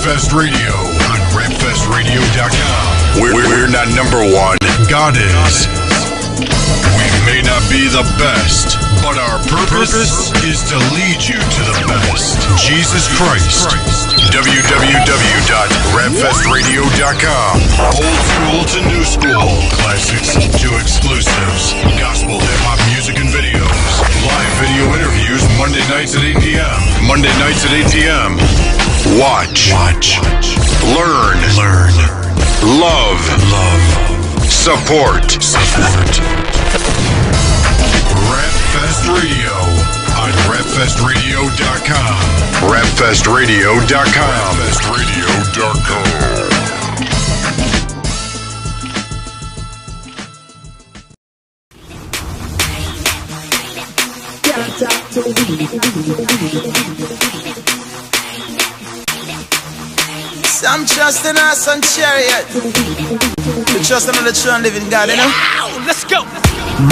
Rapfest Radio on rapfestradio.com. We're, we're not number one. God is. We may not be the best, but our purpose, is to lead you to the best. Jesus Christ. www.rapfestradio.com. Old school to new school. Classics to exclusives. Gospel hip hop music and videos. Live video interviews Monday nights at 8 p.m. Monday nights at 8 p.m. Watch. Watch. Learn. Learn. Love. Love. Support. Support. Rapfest Radio on rapfestradio.com. Rapfestradio.com. Rapfestradio.com. Some trust in us on chariot. We trust in the true and living God, you know? Let's go.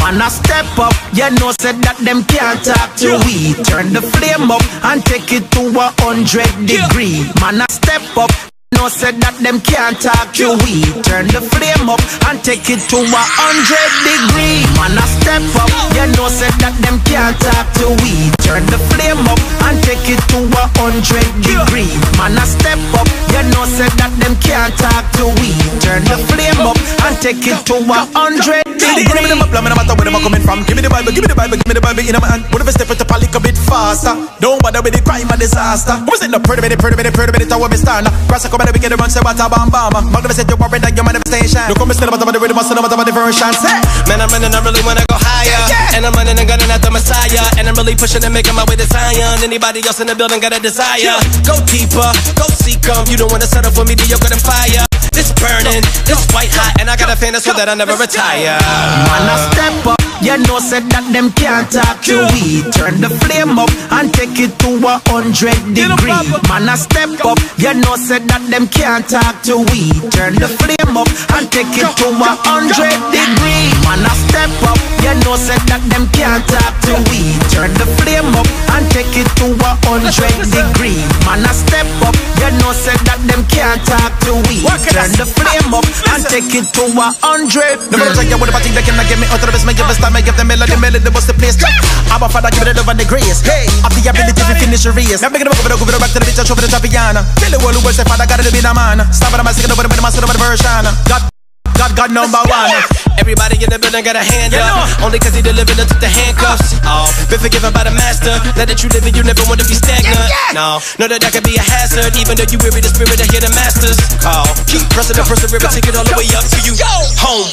Man, I step up, you know, said that them can't talk to we. Turn the flame up and take it to a hundred degree. Man, I step up. No said that them can't talk to we. Turn the flame up and take it to a hundred degree. Man, I step up. You know said that them can't talk to we. Turn the flame up and take it to a hundred degree. Man, I step up. You know said that them can't talk to we. Turn the flame up and take it to a hundred Give me degree. the no matter where coming from. Give me the Bible, give me the Bible, give me the Bible in my hand. What if I step it up a little bit faster? Don't bother with the crime and disaster. Who is it? No pretty, pretty, pretty, pretty, pretty, pretty, tower me stand. Cross a come and we get the run, say what a bam bam. Magna said you're worried that your manifestation. Look come still about the rhythm, still about the version. Say, Man, I'm running, I really wanna go higher. And I'm running and gunning at the Messiah. And I'm really pushing and making my way to Zion. Anybody else in the building got a desire? Go deeper, go seek 'em. You don't wanna settle for mediocre than fire. This burning, this white hot, and I got a fan so that I never retire. Man, I step up. You know, said that them can't talk to we. Turn the flame up and take it to a hundred degree. Man, I step up. You know, said that them can't talk to we. Turn the flame up and take it to a hundred degree. Man, I step up. You know, said that them can't talk to we. Turn the flame up and take it to a hundred degree. Man, I step up. You know, said that them can't talk to we. Turn the flame up and take it to a hundred. Never look like you with a body that can get me out of the best. Make give us make give the melody, melody, bust the place. I'm a father, give it the love and the grace. Hey, I've the ability to finish the race. Now make it up, give it up, it back to the bitch, show for the Trapiana. Tell the world who will say, Father, got to be the man. Stop it, I'm a second over the version. God, God, God, number one. Everybody in the building got a hand up. Only cause he delivered and took the handcuffs off. Been forgiven by the master. Let it you live and you never want to be stagnant. No, know that that could be a hazard. Even though you weary the spirit, I hear the masters call. Keep pressing the perseverance, take it all the way up to you. Home.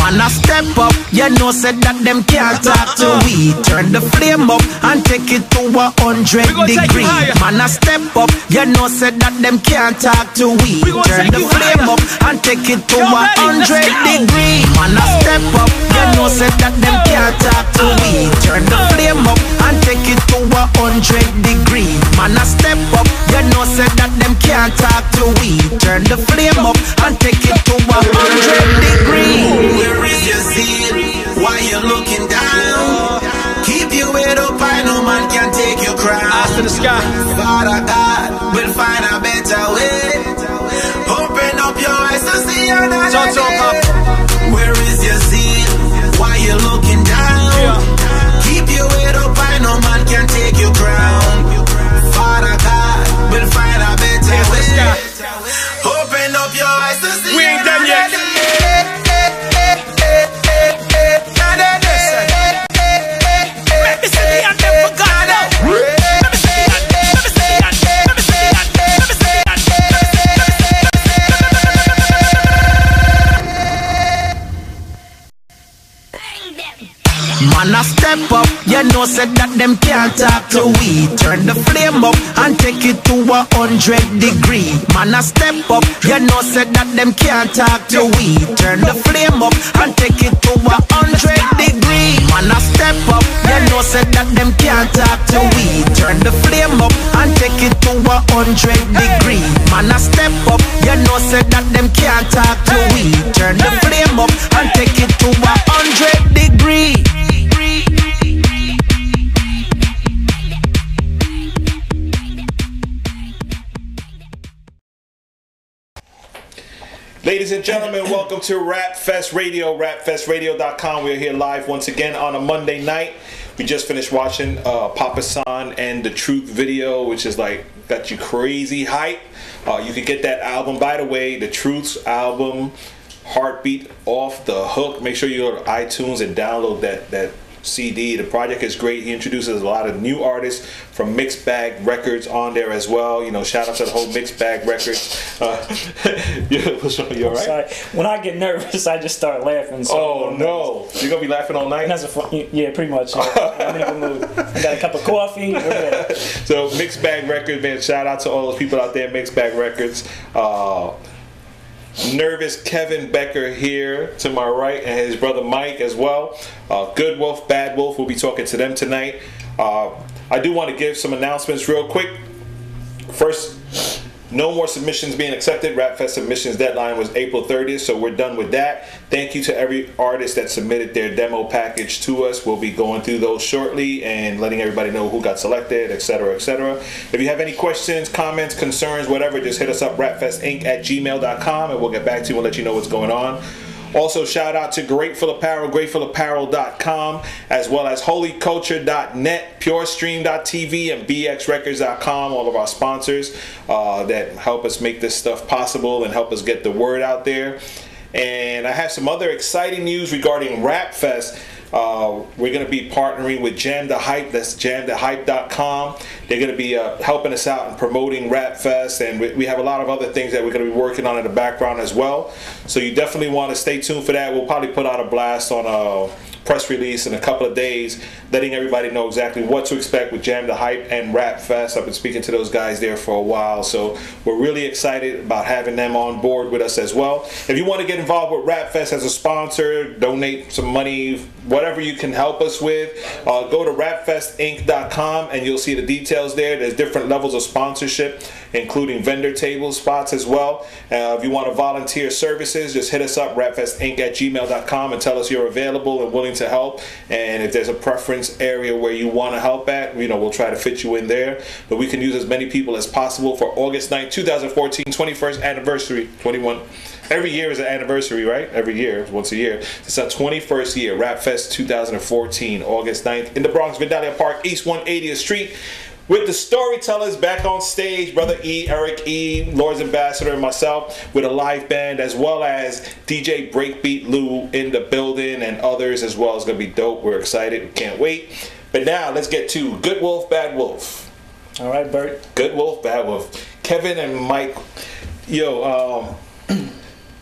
Man, I step up. You know, said that them can't uh-huh. talk to we. Turn the flame up and take it to a hundred We gonna take you degree. higher. Man, I step up. You know, said that them can't talk to we. We Turn the you flame higher. up and take it to Y'all a ready? hundred Let's go. degree. Man, I step up. You know, said that them can't talk to we. Turn the flame up and take it to a hundred degree. Man, I step up. You know, said that them can't talk to we. Turn the flame up and take it to a hundred degree. Where is your zeal? Why you looking down? Keep your head up high, no man can take your crown. Eyes to the sky. Father God will find a better way. Open up your eyes to see another Talk to him, Pop. day. Where is your zeal? Why you looking down? Keep talk to we. Turn the flame up and take it to a hundred degree. Man, I step up. You know, said that them can't talk to we. Turn the flame up and take it to a hundred degree. Man, I step up. You know, said that them can't talk to we. Turn the flame up and take it to a hundred degree. Man, I step up. You know, said that them can't talk to we. Turn the flame up and take Ladies and gentlemen, welcome to Rap Fest Radio, rapfestradio.com. We're here live once again on a Monday night. We just finished watching uh, Papa San and the Truth video, which is like got you crazy hype. Uh, you can get that album, by the way, the Truth's album, Heartbeat off the hook. Make sure you go to iTunes and download that that CD. The project is great. He introduces a lot of new artists from Mixed Bag Records on there as well. You know, shout out to the whole Mixed Bag Records. Uh, what's wrong? You all right? Sorry. When I get nervous, I just start laughing. So Oh no! You're gonna be laughing all night. That's a fun, yeah, pretty much. Yeah. I'm in a mood. I got a cup of coffee. So Mixed Bag Records, man. Shout out to all those people out there, Mixed Bag Records. Uh, nervous Kevin Becker here to my right, and his brother Mike as well. Uh, Good Wolf, Bad Wolf. We'll be talking to them tonight. Uh, I do want to give some announcements real quick. First, no more submissions being accepted. Rapfest submissions deadline was April 30th, so we're done with that. Thank you to every artist that submitted their demo package to us. We'll be going through those shortly and letting everybody know who got selected, etc., etc. If you have any questions, comments, concerns, whatever, just hit us up rapfestinc at gmail.com and we'll get back to you and let you know what's going on. Also, shout out to Grateful Apparel, gratefulapparel.com, as well as holyculture.net, purestream.tv, and bxrecords.com, all of our sponsors uh, that help us make this stuff possible and help us get the word out there. And I have some other exciting news regarding Rap Fest. Uh, we're going to be partnering with Jam the Hype. That's jamthehype.com. They're going to be uh, helping us out and promoting Rap Fest, and we, we have a lot of other things that we're going to be working on in the background as well. So you definitely want to stay tuned for that. We'll probably put out a blast on a press release in a couple of days, letting everybody know exactly what to expect with Jam the Hype and Rap Fest. I've been speaking to those guys there for a while, so we're really excited about having them on board with us as well. If you want to get involved with Rap Fest as a sponsor, donate some money, whatever you can help us with, uh, go to rapfestinc.com and you'll see the details there. There's different levels of sponsorship, including vendor table spots as well. Uh, if you want to volunteer services, just hit us up, rapfestinc at gmail.com, and tell us you're available and willing to help. And if there's a preference area where you want to help at, you know, we'll try to fit you in there. But we can use as many people as possible for August 9th, 2014, 21st anniversary, 21. Every year is an anniversary, right? Every year, once a year. It's our 21st year, Rap Fest 2014, August 9th, in the Bronx, Vidalia Park, East 180th Street. With the storytellers back on stage, Brother E, Eric E, Lord's Ambassador, and myself, with a live band, as well as DJ Breakbeat Lou in the building, and others as well. It's gonna be dope. We're excited. We can't wait. But now let's get to Good Wolf, Bad Wolf. All right, Bert. Good Wolf, Bad Wolf. Kevin and Mike, yo, um,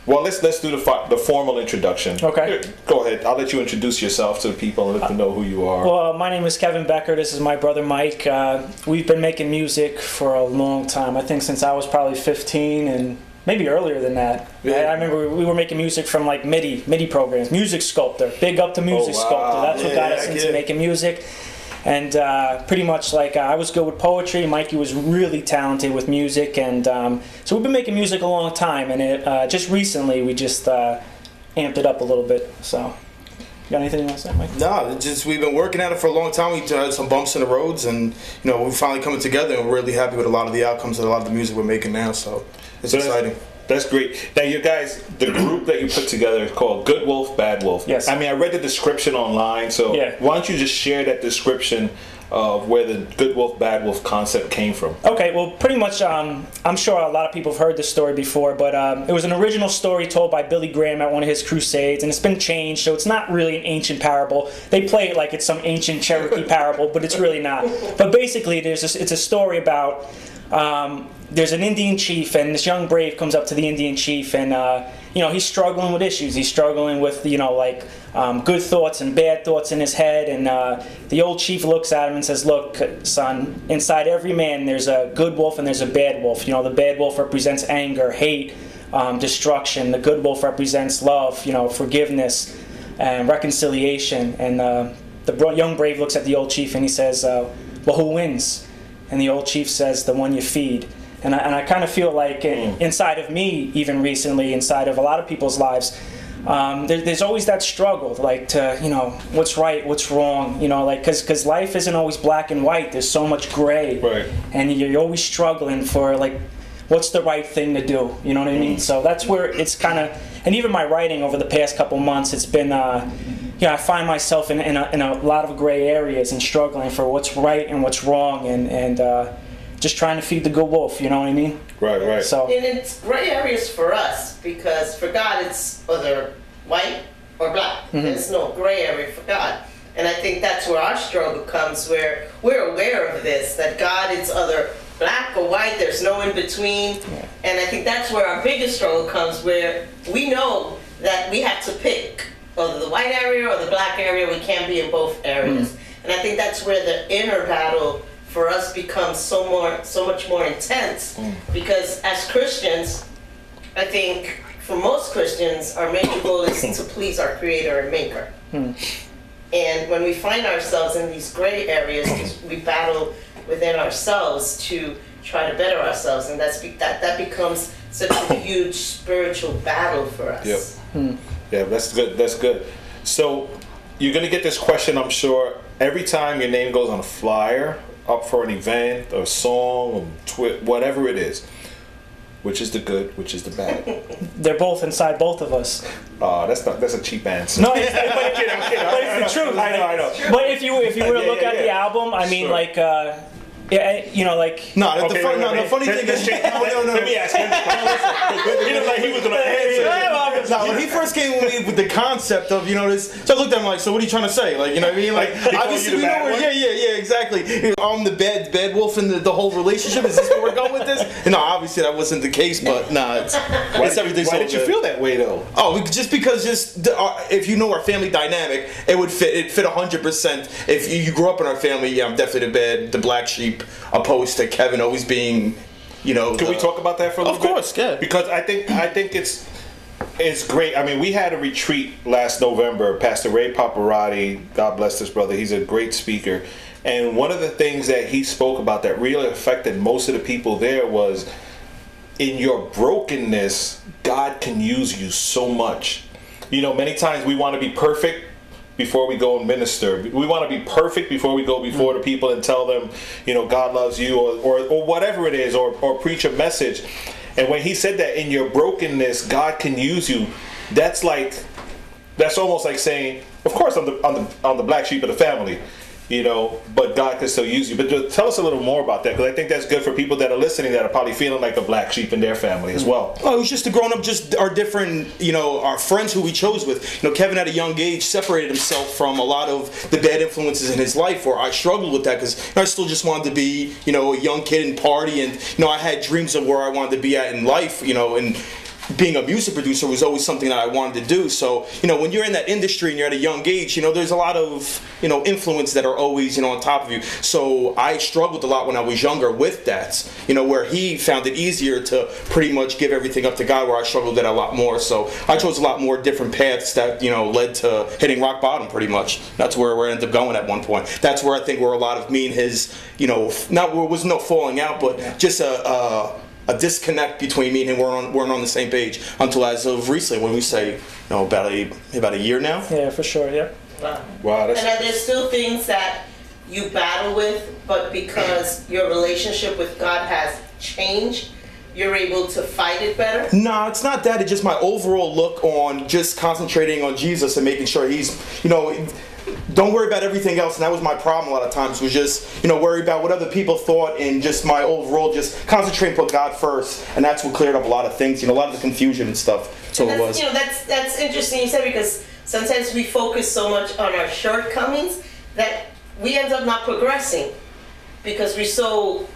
well, let's let's do the fo- the formal introduction. Okay. Here, go ahead. I'll let you introduce yourself to the people and let them know who you are. Well, uh, my name is Kevin Becker. This is my brother Mike. Uh, we've been making music for a long time. I think since I was probably 15 and maybe earlier than that. Yeah. I, I remember we were making music from like MIDI MIDI programs. Music Sculptor. Big up to Music Oh, wow. Sculptor. That's what Yeah, got us into making music. And uh, pretty much like uh, I was good with poetry. Mikey was really talented with music, and um, so we've been making music a long time. And it uh, just recently we just uh, amped it up a little bit. So, you got anything you want to say, Mike? No, just we've been working at it for a long time. We had some bumps in the roads, and you know we're finally coming together, and we're really happy with a lot of the outcomes of a lot of the music we're making now. So it's So that's- exciting. That's great. Now, you guys, the group that you put together is called Good Wolf, Bad Wolf. Yes. I mean, I read the description online, so Yeah. why don't you just share that description of where the Good Wolf, Bad Wolf concept came from? Okay, well, pretty much, um, I'm sure a lot of people have heard this story before, but um, it was an original story told by Billy Graham at one of his crusades, and it's been changed, so it's not really an ancient parable. They play it like it's some ancient Cherokee parable, but it's really not. But basically, there's it's a story about um, there's an Indian chief, and this young brave comes up to the Indian chief, and uh, you know he's struggling with issues. He's struggling with you know like um, good thoughts and bad thoughts in his head, and uh, the old chief looks at him and says, "Look, son, inside every man there's a good wolf and there's a bad wolf. You know the bad wolf represents anger, hate, um, destruction. The good wolf represents love, you know, forgiveness, and reconciliation." And uh, the young brave looks at the old chief and he says, uh, "Well, who wins?" And the old chief says, "The one you feed." And I, and I kind of feel like in, inside of me, even recently, inside of a lot of people's lives, um, there, there's always that struggle, like to you know what's right, what's wrong, you know, like because because life isn't always black and white. There's so much gray, Right. and you're always struggling for like what's the right thing to do. You know what I mean? So that's where it's kind of, and even my writing over the past couple months, it's been. Uh, yeah, I find myself in, in, a, in a lot of gray areas and struggling for what's right and what's wrong, and and uh, just trying to feed the good wolf. You know what I mean? Right, right. So And it's gray areas for us because for God it's either white or black. Mm-hmm. There's no gray area for God. And I think that's where our struggle comes where we're aware of this, that God is either black or white, there's no in between. And I think that's where our biggest struggle comes where we know that we have to pick either the white area or the black area, we can't be in both areas. And I think that's where the inner battle for us becomes so more so much more intense mm. because as Christians, I think for most Christians, our major goal is to please our creator and maker. Hmm. And when we find ourselves in these gray areas, we battle within ourselves to try to better ourselves, and that's be- that that becomes such a huge spiritual battle for us. Yep. Hmm. Yeah, that's good. That's good. So you're gonna get this question, I'm sure, every time your name goes on a flyer, up for an event, or song, or twi- whatever it is. Which is the good? Which is the bad? they're both inside both of us. Uh, that's not. That's a cheap answer. No, it's, but, but it's the truth. I know. I know. But if you if you were to Yeah, look yeah, at the album, I mean, Sure. like, uh, yeah, you know, like. No, the, fun, no, the funny thing is, no, no, no. Let me ask him. He looked like he was gonna answer. No, when he first came with me with the concept of, you know, this, so I looked at him like, so what are you trying to say? Like, you know what I mean? Like, Like, obviously we know where, yeah, yeah, yeah, exactly. I'm the bad, bad wolf in the, the whole relationship. Is this where we're going with this? No, obviously that wasn't the case, but nah, it's, Why, it's everything. why did you feel that way though? Oh, just because just uh, if you know our family dynamic, it would fit. It fit hundred percent. If you, you grew up in our family, yeah, I'm definitely the bad, the black sheep, opposed to Kevin always being, you know. Can the- we talk about that for a little bit? Of course, yeah. Because I think I think it's it's great. I mean, we had a retreat last November. Pastor Ray Paparotti, God bless this brother. He's a great speaker. And one of the things that he spoke about that really affected most of the people there was in your brokenness, God can use you so much. You know, many times we want to be perfect before we go and minister. We want to be perfect before we go before the people and tell them, you know, God loves you or, or, or whatever it is, or, or preach a message. And when he said that in your brokenness, God can use you, that's like, that's almost like saying, of course, I'm the, I'm the, I'm the black sheep of the family, you know, but God can still use you. But tell us a little more about that, because I think that's good for people that are listening that are probably feeling like the black sheep in their family as mm. well. Oh, it was just the grown up, just our different, you know, our friends who we chose with. You know, Kevin at a young age separated himself from a lot of the bad influences in his life, where I struggled with that because I still just wanted to be, you know, a young kid and party, and you know, I had dreams of where I wanted to be at in life, you know, and being a music producer was always something that I wanted to do. So, you know, when you're in that industry and you're at a young age, you know, there's a lot of, you know, influence that are always, you know, on top of you. So I struggled a lot when I was younger with that, you know, where he found it easier to pretty much give everything up to God, where I struggled at a lot more. So I chose a lot more different paths that, you know, led to hitting rock bottom pretty much. That's where we ended up going at one point. That's where I think where a lot of me and his, you know, not, there was no falling out, but just a, a a disconnect between me and him weren't on, weren't on the same page until as of recently when we say you know about a about a year now Yeah, for sure. Yeah. Wow. Wow, And that's are there still things that you battle with, but because your relationship with God has changed, you're able to fight it better? no it's not that it's just my overall look on just concentrating on jesus and making sure he's you know don't worry about everything else. And that was my problem a lot of times was just you know worry about what other people thought and just my overall just concentrate and put god first. And that's what cleared up a lot of things you know a lot of the confusion and stuff. So it was. You know, that's that's interesting you said because sometimes we focus so much on our shortcomings that we end up not progressing because we're so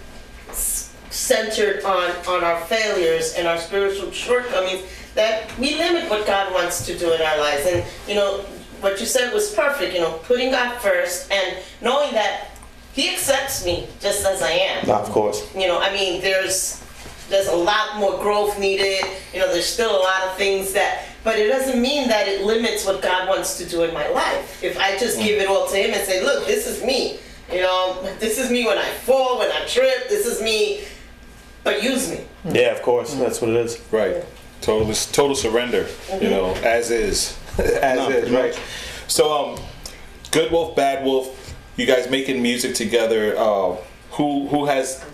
centered on on our failures and our spiritual shortcomings that we limit what God wants to do in our lives. And you know, what you said was perfect. You know, putting God first and knowing that He accepts me just as I am nah, of course you know i mean there's there's a lot more growth needed you know there's still a lot of things that but it doesn't mean that it limits what god wants to do in my life if i just give it all to him and say look this is me you know this is me when i fall when i trip this is me but use me yeah of course that's what it is right. Total total surrender. You mm-hmm. know, as is, as No, is. Right. So, um, Good Wolf, Bad Wolf. You guys making music together. Uh, who who has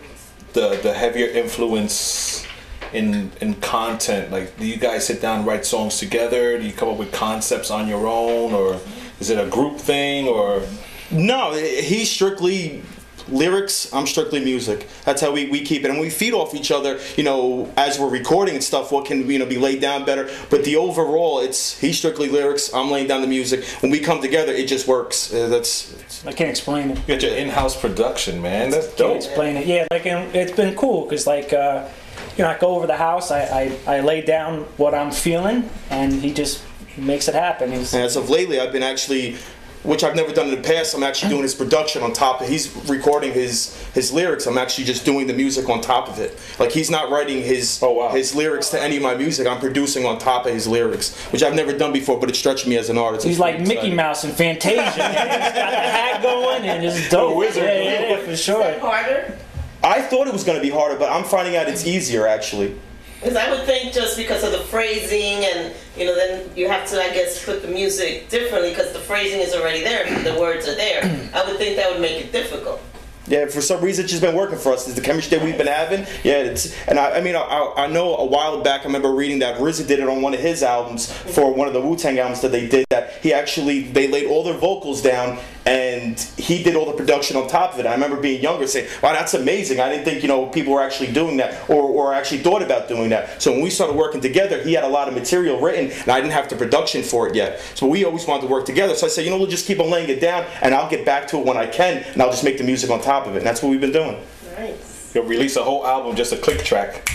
the the heavier influence in in content? Like, do you guys sit down and write songs together? Do you come up with concepts on your own, or is it a group thing, or No, he's strictly lyrics. I'm strictly music. That's how we, we keep it, and we feed off each other. You know, as we're recording and stuff, what can you know be laid down better. But the overall, it's he's strictly lyrics. I'm laying down the music. When we come together, it just works. Uh, that's I can't explain it. you got your in-house production, man? That's Can't explain it. Yeah, like it's been cool because like uh, you know I go over the house, I, I I lay down what I'm feeling, and he just makes it happen. He's And as of lately, I've been actually, which I've never done in the past. I'm actually doing his production on top. of He's recording his his lyrics. I'm actually just doing the music on top of it. Like he's not writing his Oh, wow. his lyrics to any of my music. I'm producing on top of his lyrics, which I've never done before. But it stretched me as an artist. he's It's like Mickey exciting. Mouse and Fantasia. he's got the hat going and it's dope. wizard. Yeah, yeah, yeah, for sure. Harder? I thought it was going to be harder, but I'm finding out it's easier actually. Because I would think just because of the phrasing and, you know, then you have to, I guess, put the music differently because the phrasing is already there, the words are there. I would think that would make it difficult. Yeah, for some reason it's just been working for us. It's the chemistry that we've been having. Yeah, it's and I, I mean I, I I know a while back I remember reading that RZA did it on one of his albums for one of the Wu Tang albums that they did. That he actually they laid all their vocals down and he did all the production on top of it. I remember being younger saying, "Wow, that's amazing." I didn't think you know people were actually doing that or or actually thought about doing that. So when we started working together, he had a lot of material written and I didn't have the production for it yet. So we always wanted to work together. So I said, you know, we'll just keep on laying it down and I'll get back to it when I can and I'll just make the music on top of it. And that's what we've been doing. Nice. You'll release a whole album, just a click track.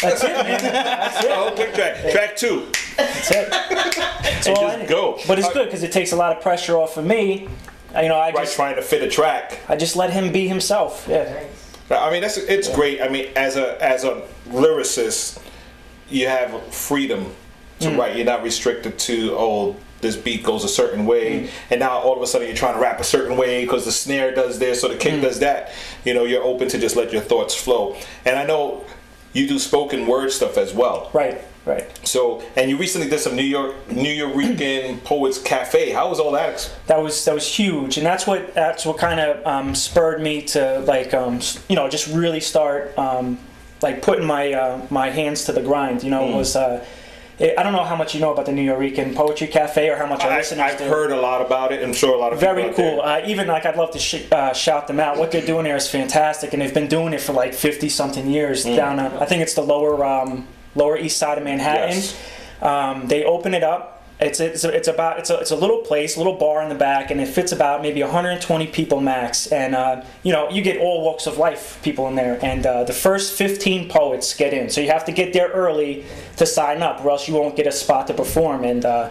That's it, man. That's A it. whole click track. Track two. That's it. That's all just need. go. But it's good because it takes a lot of pressure off of me. You know, I Right, just trying to fit a track. I just let him be himself. Yeah. I mean, that's it's great. I mean, as a as a lyricist, you have freedom to Mm. write. You're not restricted to oh, this beat goes a certain way, Mm. and now all of a sudden you're trying to rap a certain way because the snare does this or the Mm. kick does that. You know, you're open to just let your thoughts flow. And I know you do spoken word stuff as well. Right. Right. So, and you recently did some New York New York Poets Cafe. How was all that? that was that was huge and that's what that's what kind of um, spurred me to like um, you know just really start um, like putting my uh, my hands to the grind you know Mm. it was uh, it, I don't know how much you know about the Nuyorican Poetry Cafe or how much our I, listeners I've do. heard a lot about it. I'm sure a lot of Very cool. Uh, even like I'd love to sh- uh, shout them out. What they're doing there is fantastic, and they've been doing it for like fifty something years Mm. down. Uh, I think it's the lower um, lower east side of Manhattan. Yes. Um, they open it up. It's it's, it's about it's a, it's a little place, a little bar in the back, and it fits about maybe 120 people max. And uh, you know you get all walks of life people in there. And uh, the first 15 poets get in, so you have to get there early to sign up, or else you won't get a spot to perform. And uh,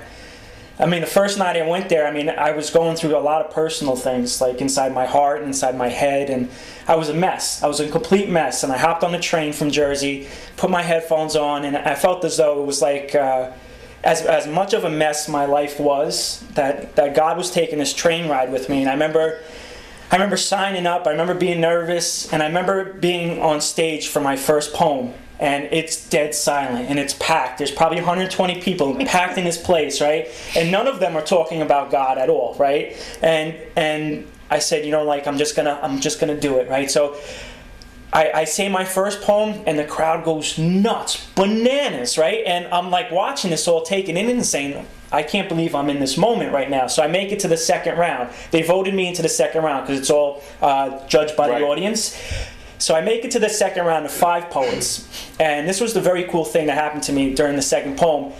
I mean, the first night I went there, I mean, I was going through a lot of personal things, like inside my heart, inside my head, and I was a mess. I was a complete mess. And I hopped on the train from Jersey, put my headphones on, and I felt as though it was like, uh, as, as much of a mess my life was, that, that God was taking this train ride with me. And I remember. I remember signing up, I remember being nervous, and I remember being on stage for my first poem. And it's dead silent and it's packed. There's probably 120 people packed in this place, right? And none of them are talking about God at all, right? And and I said, you know, like I'm just gonna I'm just gonna do it, right? So I, I say my first poem and the crowd goes nuts, bananas, right? And I'm like watching this all taken in and saying, I can't believe I'm in this moment right now. So I make it to the second round. They voted me into the second round because it's all uh, judged by Right. the audience. So I make it to the second round of five poets. And this was the very cool thing that happened to me during the second poem.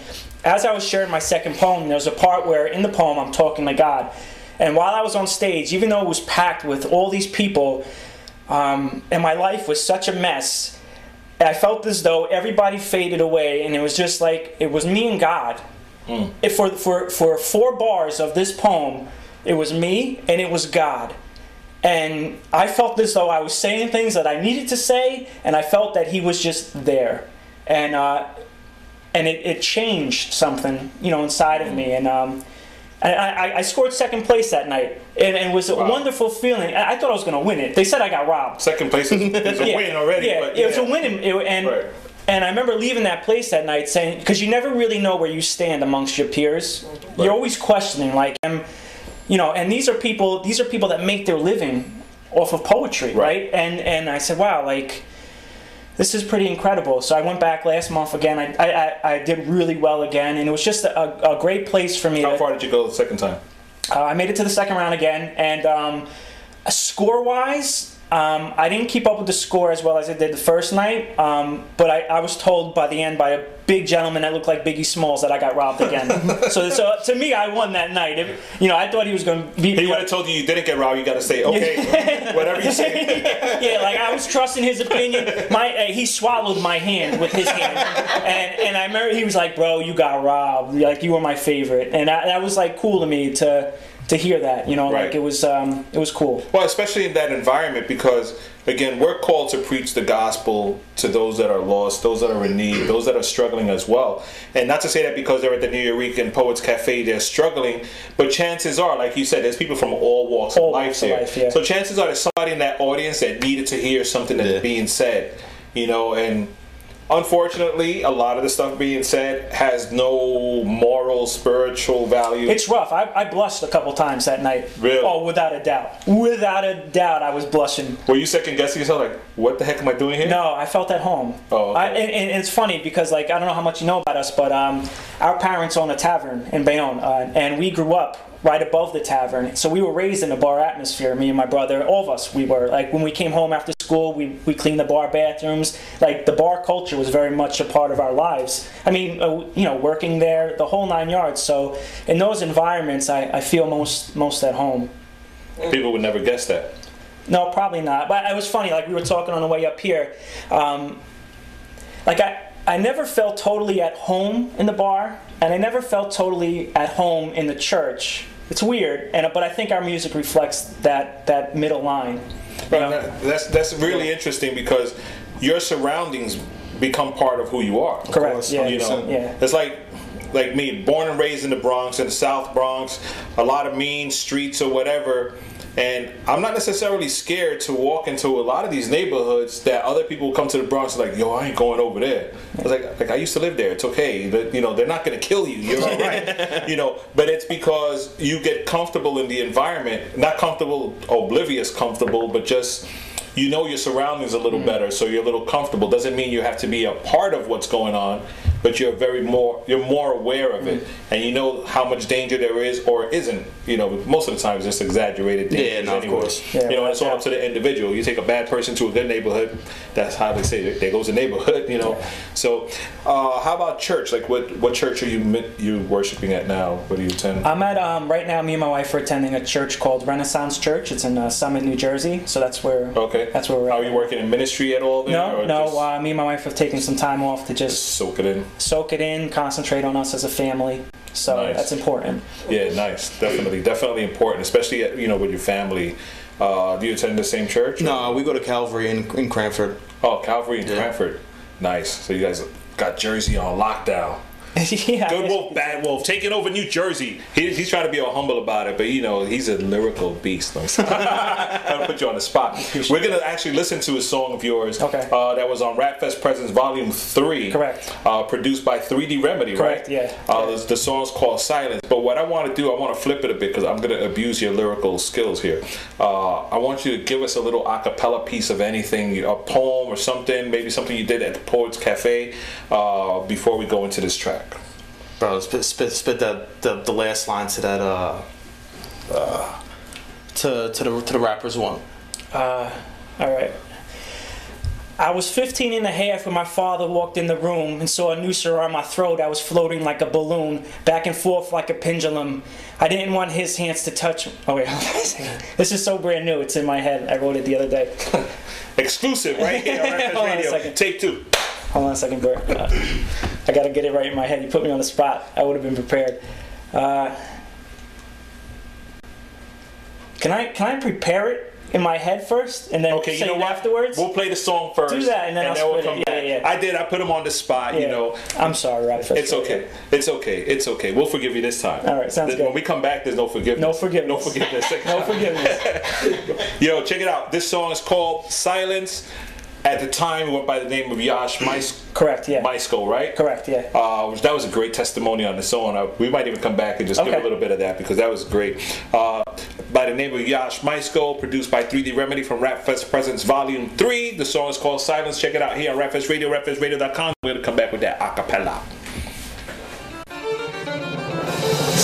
As I was sharing my second poem, there was a part where in the poem I'm talking to God. And while I was on stage, even though it was packed with all these people, um, and my life was such a mess, I felt as though everybody faded away, and it was just like it was me and God. If for for for four bars of this poem, it was me and it was God, and I felt as though I was saying things that I needed to say, and I felt that He was just there, and uh, and it, it changed something, you know, inside of me, and. Um, and I, I- I scored second place that night, and, and it was a Wow. wonderful feeling. I I thought I was going to win it. They said I got robbed. Second place is, is a Yeah, win already. Yeah, but it was a win, and, and Right. and I remember leaving that place that night saying, because you never really know where you stand amongst your peers. You're always questioning, like, am, you know, and these are people. These are people that make their living off of poetry, right? Right. And and I said, wow, like. this is pretty incredible. So I went back last month again. I, I, I- did really well again, and it was just a, a great place for me. How to, far did you go the second time? uh, I made it to the second round again, and um, score wise, um, I didn't keep up with the score as well as I did the first night. Um, but I, I was told by the end by a big gentleman that looked like Biggie Smalls that I got robbed again. so, so to me, I won that night. If, you know, I thought he was going to beat He would have told you you didn't get robbed. You got to say okay, whatever you say. yeah, like I was trusting his opinion. My uh, he swallowed my hand with his hand, and and I remember he was like, "Bro, you got robbed. Like you were my favorite," and that, that was like cool to me to to hear that. You know, Right. like it was um it was cool. Well, especially in that environment, because again, we're called to preach the gospel to those that are lost, those that are in need, those that are struggling as well. And not to say that because they're at the Nuyorican Poets Cafe, they're struggling, but chances are, like you said, there's people from all walks All of life walks of here. life, yeah. So chances are there's somebody in that audience that needed to hear something that's Yeah. being said, you know, and unfortunately, a lot of the stuff being said has no moral, spiritual value. It's rough. I, I blushed a couple times that night. Really? Oh, without a doubt. Without a doubt, I was blushing. Were you second guessing yourself, like, what the heck am I doing here? No, I felt at home. Oh, okay. I, and, and it's funny because, like, I don't know how much you know about us, but um, our parents own a tavern in Bayonne, uh, and we grew up right above the tavern. So we were raised in a bar atmosphere. Me and my brother, all of us, we were. Like when we came home after school, we we cleaned the bar bathrooms. Like the bar culture was very much a part of our lives. I mean, uh, you know, working there, the whole nine yards. So in those environments, I, I feel most most at home. People would never guess that. No, probably not. But it was funny. Like we were talking on the way up here. Um, like I, I never felt totally at home in the bar, and I never felt totally at home in the church. It's weird, and but I think our music reflects that that middle line. you know? That's that's really interesting because your surroundings become part of who you are. Correct. Yeah. You know, Yeah. it's like like me, born and raised in the Bronx, in the South Bronx, a lot of mean streets or whatever. And I'm not necessarily scared to walk into a lot of these neighborhoods that other people come to the Bronx like, yo, I ain't going over there. I was like, like I used to live there. It's okay. But you know, they're not gonna kill you. You're all right. you know, but it's because you get comfortable in the environment. Not comfortable, oblivious comfortable, but just you know your surroundings a little mm. better, so you're a little comfortable. Doesn't mean you have to be a part of what's going on, but you're very more you're more aware of it, and you know how much danger there is or isn't. You know, most of the time it's just exaggerated danger. Yeah, no, of course. Yeah, you know, it's all up to the individual. You take a bad person to a good neighborhood, that's how they say it. There goes the neighborhood. You know, so uh, how about church? Like, what what church are you you worshiping at now? What do you attend? I'm at um, right now. Me and my wife are attending a church called Renaissance Church. It's in uh, Summit, New Jersey. So that's where. okay, That's where we're Are at. you working in ministry at all? There, No, no. just Uh, me and my wife have taken some time off to just soak it in. Soak it in, concentrate on us as a family. So Nice. that's important. Yeah, nice. Definitely, definitely important, especially you know with your family. Uh, do you attend the same church? No, we go to Calvary in, in Cranford. Oh, Calvary in Yeah. Cranford. Nice. So you guys got Jersey on lockdown. yeah. Good Wolf, Bad Wolf, taking over New Jersey. He, he's trying to be all humble about it, but you know he's a lyrical beast. I'll put you on the spot. We're gonna actually listen to a song of yours. Okay. Uh, that was on Rap Fest Presents Volume Three. Correct. Uh, produced by 3D Remedy. Correct, Right. yeah. Uh, the, the song's called Silence. But what I want to do, I want to flip it a bit because I'm gonna abuse your lyrical skills here. Uh, I want you to give us a little a cappella piece of anything, a poem or something, maybe something you did at the Poets Cafe, uh, before we go into this track. Bro, spit, spit, spit that the, the last line to that uh, uh to to the to the rappers one. All right. I was 15 and a half when my father walked in the room and saw a noose around my throat. I was floating like a balloon, back and forth like a pendulum. I didn't want his hands to touch. Oh wait, hold on a second. This is so brand new. It's in my head. I wrote it the other day. Exclusive right here on Hold on a second. Take two. Hold on a second, Bert. Uh, I gotta get it right in my head. You put me on the spot. I would have been prepared. Uh, can I can I prepare it in my head first and then Okay, say you know what? afterwards? We'll play the song first. Do that, and then I'll we'll split it. come Yeah, yeah. I did. I put him on the spot. You know, I'm sorry, Rob. it's okay. It's okay. It's okay. We'll forgive you this time. All right, sounds good. When we come back, there's no forgiveness. No forgiveness. No forgiveness. No forgiveness. Yo, check it out. This song is called Silence. At the time, it went by the name of Yash Mice Correct, yeah. Mysco, right? Correct, yeah. Uh, which that was a great testimony on its own. Uh, we might even come back and just give a little bit of that because that was great. Uh, by the name of Yash Mysco, produced by 3D Remedy from Rap Fest Presents Volume 3. The song is called Silence. Check it out here on Rap Fest Radio, rapfestradio.com. We're going to come back with that a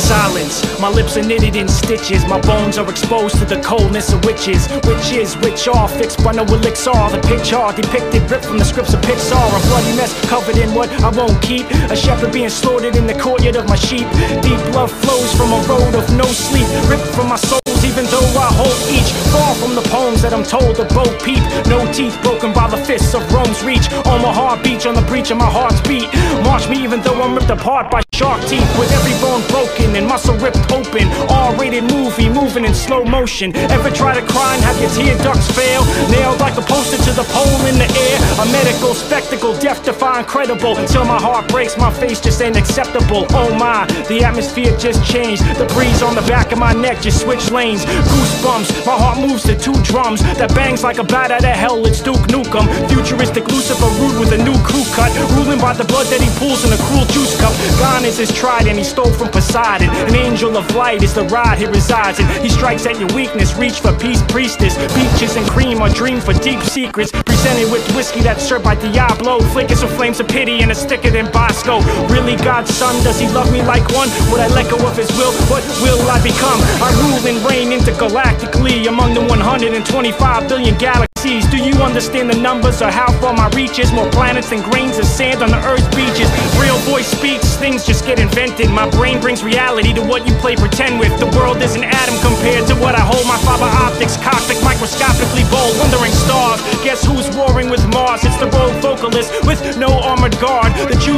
Silence, my lips are knitted in stitches. My bones are exposed to the coldness of witches. Witches, which are, fixed by no elixir. The picture depicted, ripped from the scripts of Pixar. A bloody mess covered in what I won't keep. A shepherd being slaughtered in the courtyard of my sheep. Deep love flows from a road of no sleep. Ripped from my souls, even though I hold each. Far from the poems that I'm told to both peep. No teeth broken by the fists of Rome's reach. On my heart beach, on the breach of my heart's beat. March me even though I'm ripped apart by shark teeth. With every bone broken and muscle ripped open. R-rated movie moving in slow motion. Ever try to cry and have your tear ducts fail? Nailed like a poster to the pole in the air. A medical spectacle, death defying credible. Until my heart breaks, my face just ain't acceptable. Oh my, the atmosphere just changed. The breeze on the back of my neck just switched lanes. Goosebumps, my heart moves to two drums. That bangs like a bat out of hell, it's Duke Nukem. Futuristic Lucifer rude with a new crew cut. Ruling by the blood that he pulls in a cruel juice cup. Gone is his trident, and he stole from Poseidon. An angel of light is the rod he resides in. He strikes at your weakness, reach for peace, priestess. Beaches and cream are dream for deep secrets. Presented with whiskey that's served by Diablo. Flickers of flames of pity and a sticker than Bosco. Really, God's son, does he love me like one? Would I let go of his will? What will I become? I rule and reign intergalactically among the 125 billion galaxies. Do you understand the numbers or how far my reach is? More planets than grains of sand on the Earth's beaches. Real voice speaks, things just get invented. My brain brings reality to what you play pretend with. The world is an atom compared to what I hold. My fiber optics, cosmic, microscopically bold, wandering stars. Guess who's warring with Mars? It's the rogue vocalist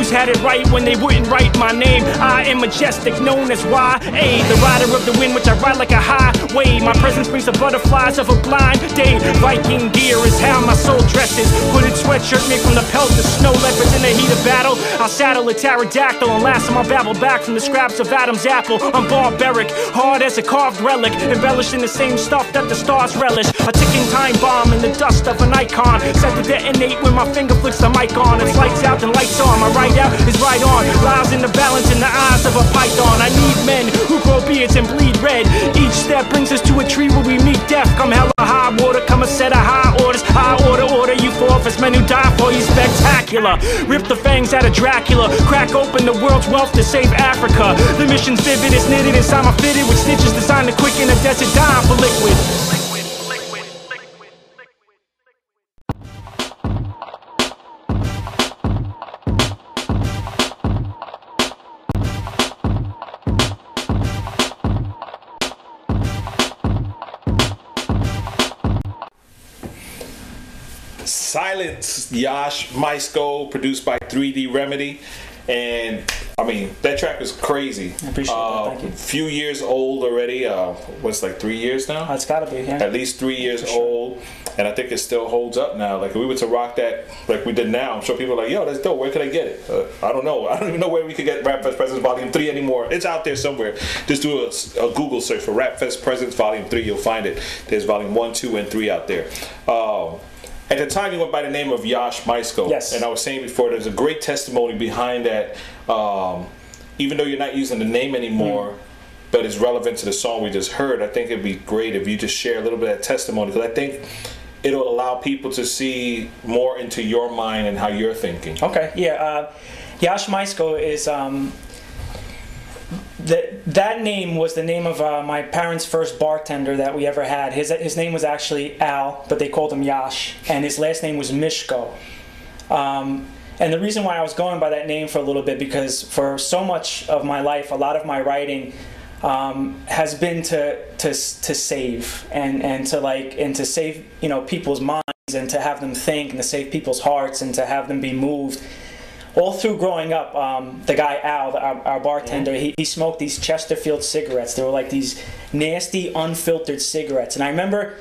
Had it right when they wouldn't write my name. I am majestic, known as YA, the rider of the wind, which I ride like a highway. My presence brings the butterflies of a blind day. Viking gear is how my soul dresses. Hooded sweatshirt made from the pelt of snow leopards in the heat of battle. I'll saddle a pterodactyl and last time I babble back from the scraps of Adam's apple. I'm barbaric, hard as a carved relic, embellished in the same stuff that the stars relish. A ticking time bomb in the dust of an icon, set to detonate when my finger flicks the mic on. It's lights out and lights on. My right out is right on. Lies in the balance in the eyes of a python. I need men who grow beards and bleed red. Each step brings us to a tree where we meet death. Come hella high water, come a set of high orders. High order, order you for office. men who die for you spectacular. Rip the fangs out of Dracula, crack open the world's wealth to save Africa. The mission's vivid, it's knitted inside my fitted with stitches designed to quicken a desert dime for liquid. Silence, Yash Mysco, produced by 3D Remedy. And I mean, that track is crazy. I appreciate uh, that. Thank you. Few years old already. Uh, what's like three years now? Oh, it's gotta be, yeah. At least three years old, and I think it still holds up now. Like if we were to rock that like we did now, I'm sure people are like, "Yo, that's dope. Where could I get it?" Uh, I don't know. I don't even know where we could get Rap Fest Presents Volume Three anymore. It's out there somewhere. Just do a, a Google search for Rap Fest Presents Volume Three. You'll find it. There's Volume One, Two, and Three out there. Um, at the time, you went by the name of Yash Mysco. Yes. And I was saying before, there's a great testimony behind that. Um, even though you're not using the name anymore, Hmm. but it's relevant to the song we just heard, I think it'd be great if you just share a little bit of that testimony because I think it'll allow people to see more into your mind and how you're thinking. Okay, yeah. Uh, Yash Mysco is um, that that name was the name of uh, my parents' first bartender that we ever had. His his name was actually Al, but they called him Yash, and his last name was Mishko. Um, and the reason why I was going by that name for a little bit because for so much of my life, a lot of my writing um, has been to to to save and and to like and to save you know people's minds and to have them think and to save people's hearts and to have them be moved. All through growing up, um, the guy Al, the, our, our bartender, he, he smoked these Chesterfield cigarettes. They were like these nasty, unfiltered cigarettes. And I remember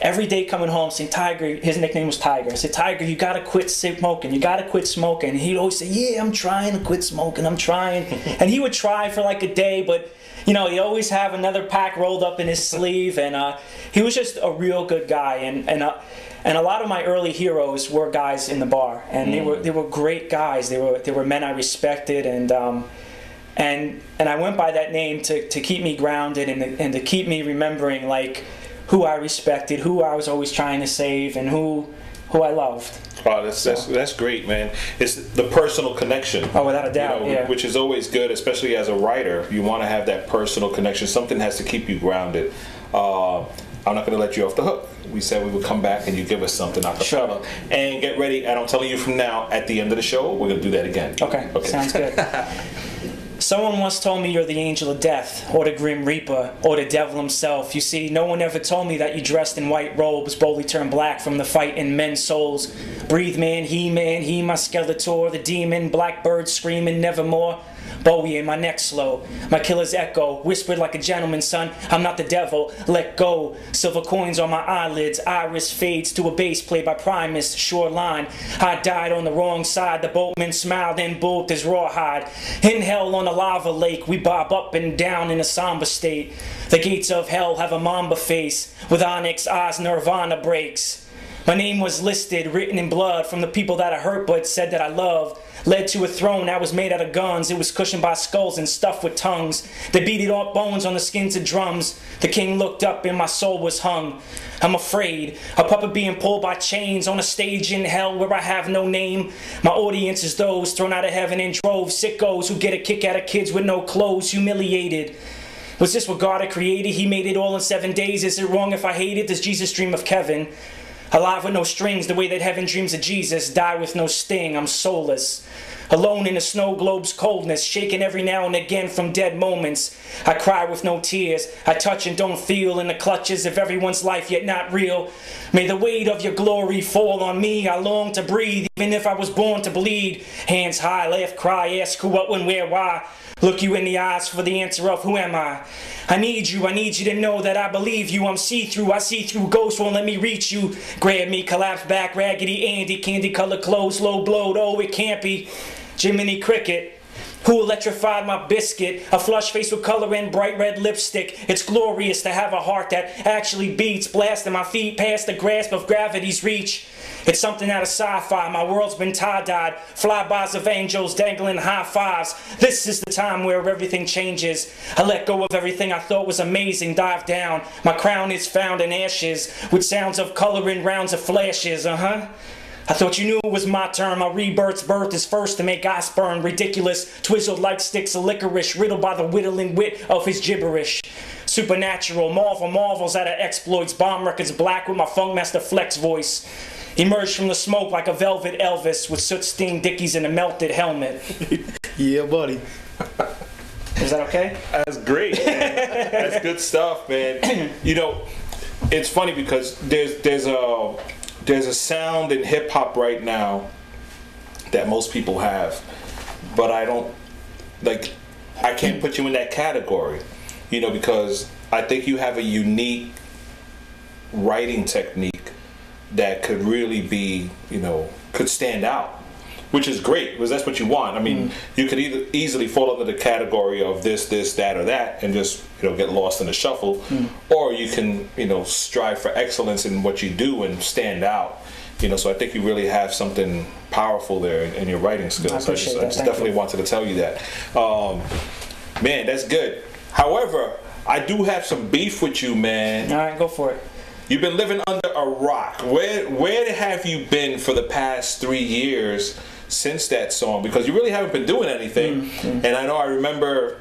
every day coming home saying, Tiger, his nickname was Tiger. I said, Tiger, you gotta quit smoking. You gotta quit smoking. And he'd always say, Yeah, I'm trying to quit smoking. I'm trying. and he would try for like a day, but you know, he always have another pack rolled up in his sleeve, and uh, he was just a real good guy. And and uh, and a lot of my early heroes were guys in the bar, and they were they were great guys. They were they were men I respected, and um, and and I went by that name to, to keep me grounded and to, and to keep me remembering like who I respected, who I was always trying to save, and who who I loved. Wow, that's that's that's great, man. It's the personal connection. Oh, without a you doubt, know, yeah. which is always good, especially as a writer. You want to have that personal connection. Something has to keep you grounded. Uh, I'm not going to let you off the hook. We said we would come back and you give us something a cappella. And get ready. And I'm telling you from now, at the end of the show, we're going to do that again. Okay, sounds good. Someone once told me you're the angel of death, or the grim reaper, or the devil himself. You see, no one ever told me that you dressed in white robes, boldly turned black from the fight in men's souls. Breathe man, he man, he my skeletor, the demon, blackbird screaming nevermore. Bowie in my neck slow, my killer's echo, whispered like a gentleman, son. I'm not the devil, let go. Silver coins on my eyelids, iris fades to a bass played by Primus, shoreline. I died on the wrong side, the boatman smiled and bulked his rawhide. In hell on a lava lake, we bob up and down in a somber state. The gates of hell have a mamba face, with onyx eyes, nirvana breaks. My name was listed, written in blood from the people that I hurt but said that I loved. Led to a throne that was made out of guns. It was cushioned by skulls and stuffed with tongues. They beat it off bones on the skins of drums. The king looked up and my soul was hung. I'm afraid, a puppet being pulled by chains on a stage in hell where I have no name. My audience is those thrown out of heaven in droves, sickos who get a kick out of kids with no clothes, humiliated. Was this what God had created? He made it all in seven days. Is it wrong if I hate it? Does Jesus dream of Kevin? Alive with no strings, the way that heaven dreams of Jesus. Die with no sting, I'm soulless. Alone in the snow globe's coldness, shaken every now and again from dead moments. I cry with no tears, I touch and don't feel in the clutches of everyone's life, yet not real. May the weight of your glory fall on me. I long to breathe, even if I was born to bleed. Hands high, laugh, cry, ask who, what, when, where, why. Look you in the eyes for the answer of who am I? I need you, I need you to know that I believe you. I'm see through, I see through ghosts, won't let me reach you. Grab me, collapse back, raggedy Andy, candy colored clothes, low blowed. Oh, it can't be. Jiminy Cricket. Who electrified my biscuit? A flush face with color and bright red lipstick. It's glorious to have a heart that actually beats, blasting my feet past the grasp of gravity's reach. It's something out of sci-fi. My world's been tie-dyed. Flybys of angels dangling high fives. This is the time where everything changes. I let go of everything I thought was amazing. Dive down. My crown is found in ashes, with sounds of color and rounds of flashes. Uh huh. I thought you knew it was my turn. My rebirth's birth is first to make us burn. Ridiculous, twizzled like sticks of licorice, riddled by the whittling wit of his gibberish. Supernatural, marvel marvels out of exploits. Bomb records black with my funk master Flex voice. Emerged from the smoke like a velvet Elvis with soot stained dickies and a melted helmet. Yeah, buddy. Is that okay? That's great. Man. That's good stuff, man. You know, it's funny because there's there's a there's a sound in hip hop right now that most people have, but I don't like. I can't put you in that category, you know, because I think you have a unique writing technique that could really be, you know, could stand out, which is great because that's what you want. I mean, you could either easily fall under the category of this, this, that, or that, and just you know get lost in the shuffle, or you can you know strive for excellence in what you do and stand out. You know, so I think you really have something powerful there in, in your writing skills. I, appreciate just, I just definitely you. wanted to tell you that. Um, man, that's good. However, I do have some beef with you, man. All right, go for it. You've been living under a rock. Where where have you been for the past three years since that song? Because you really haven't been doing anything. Mm-hmm. And I know I remember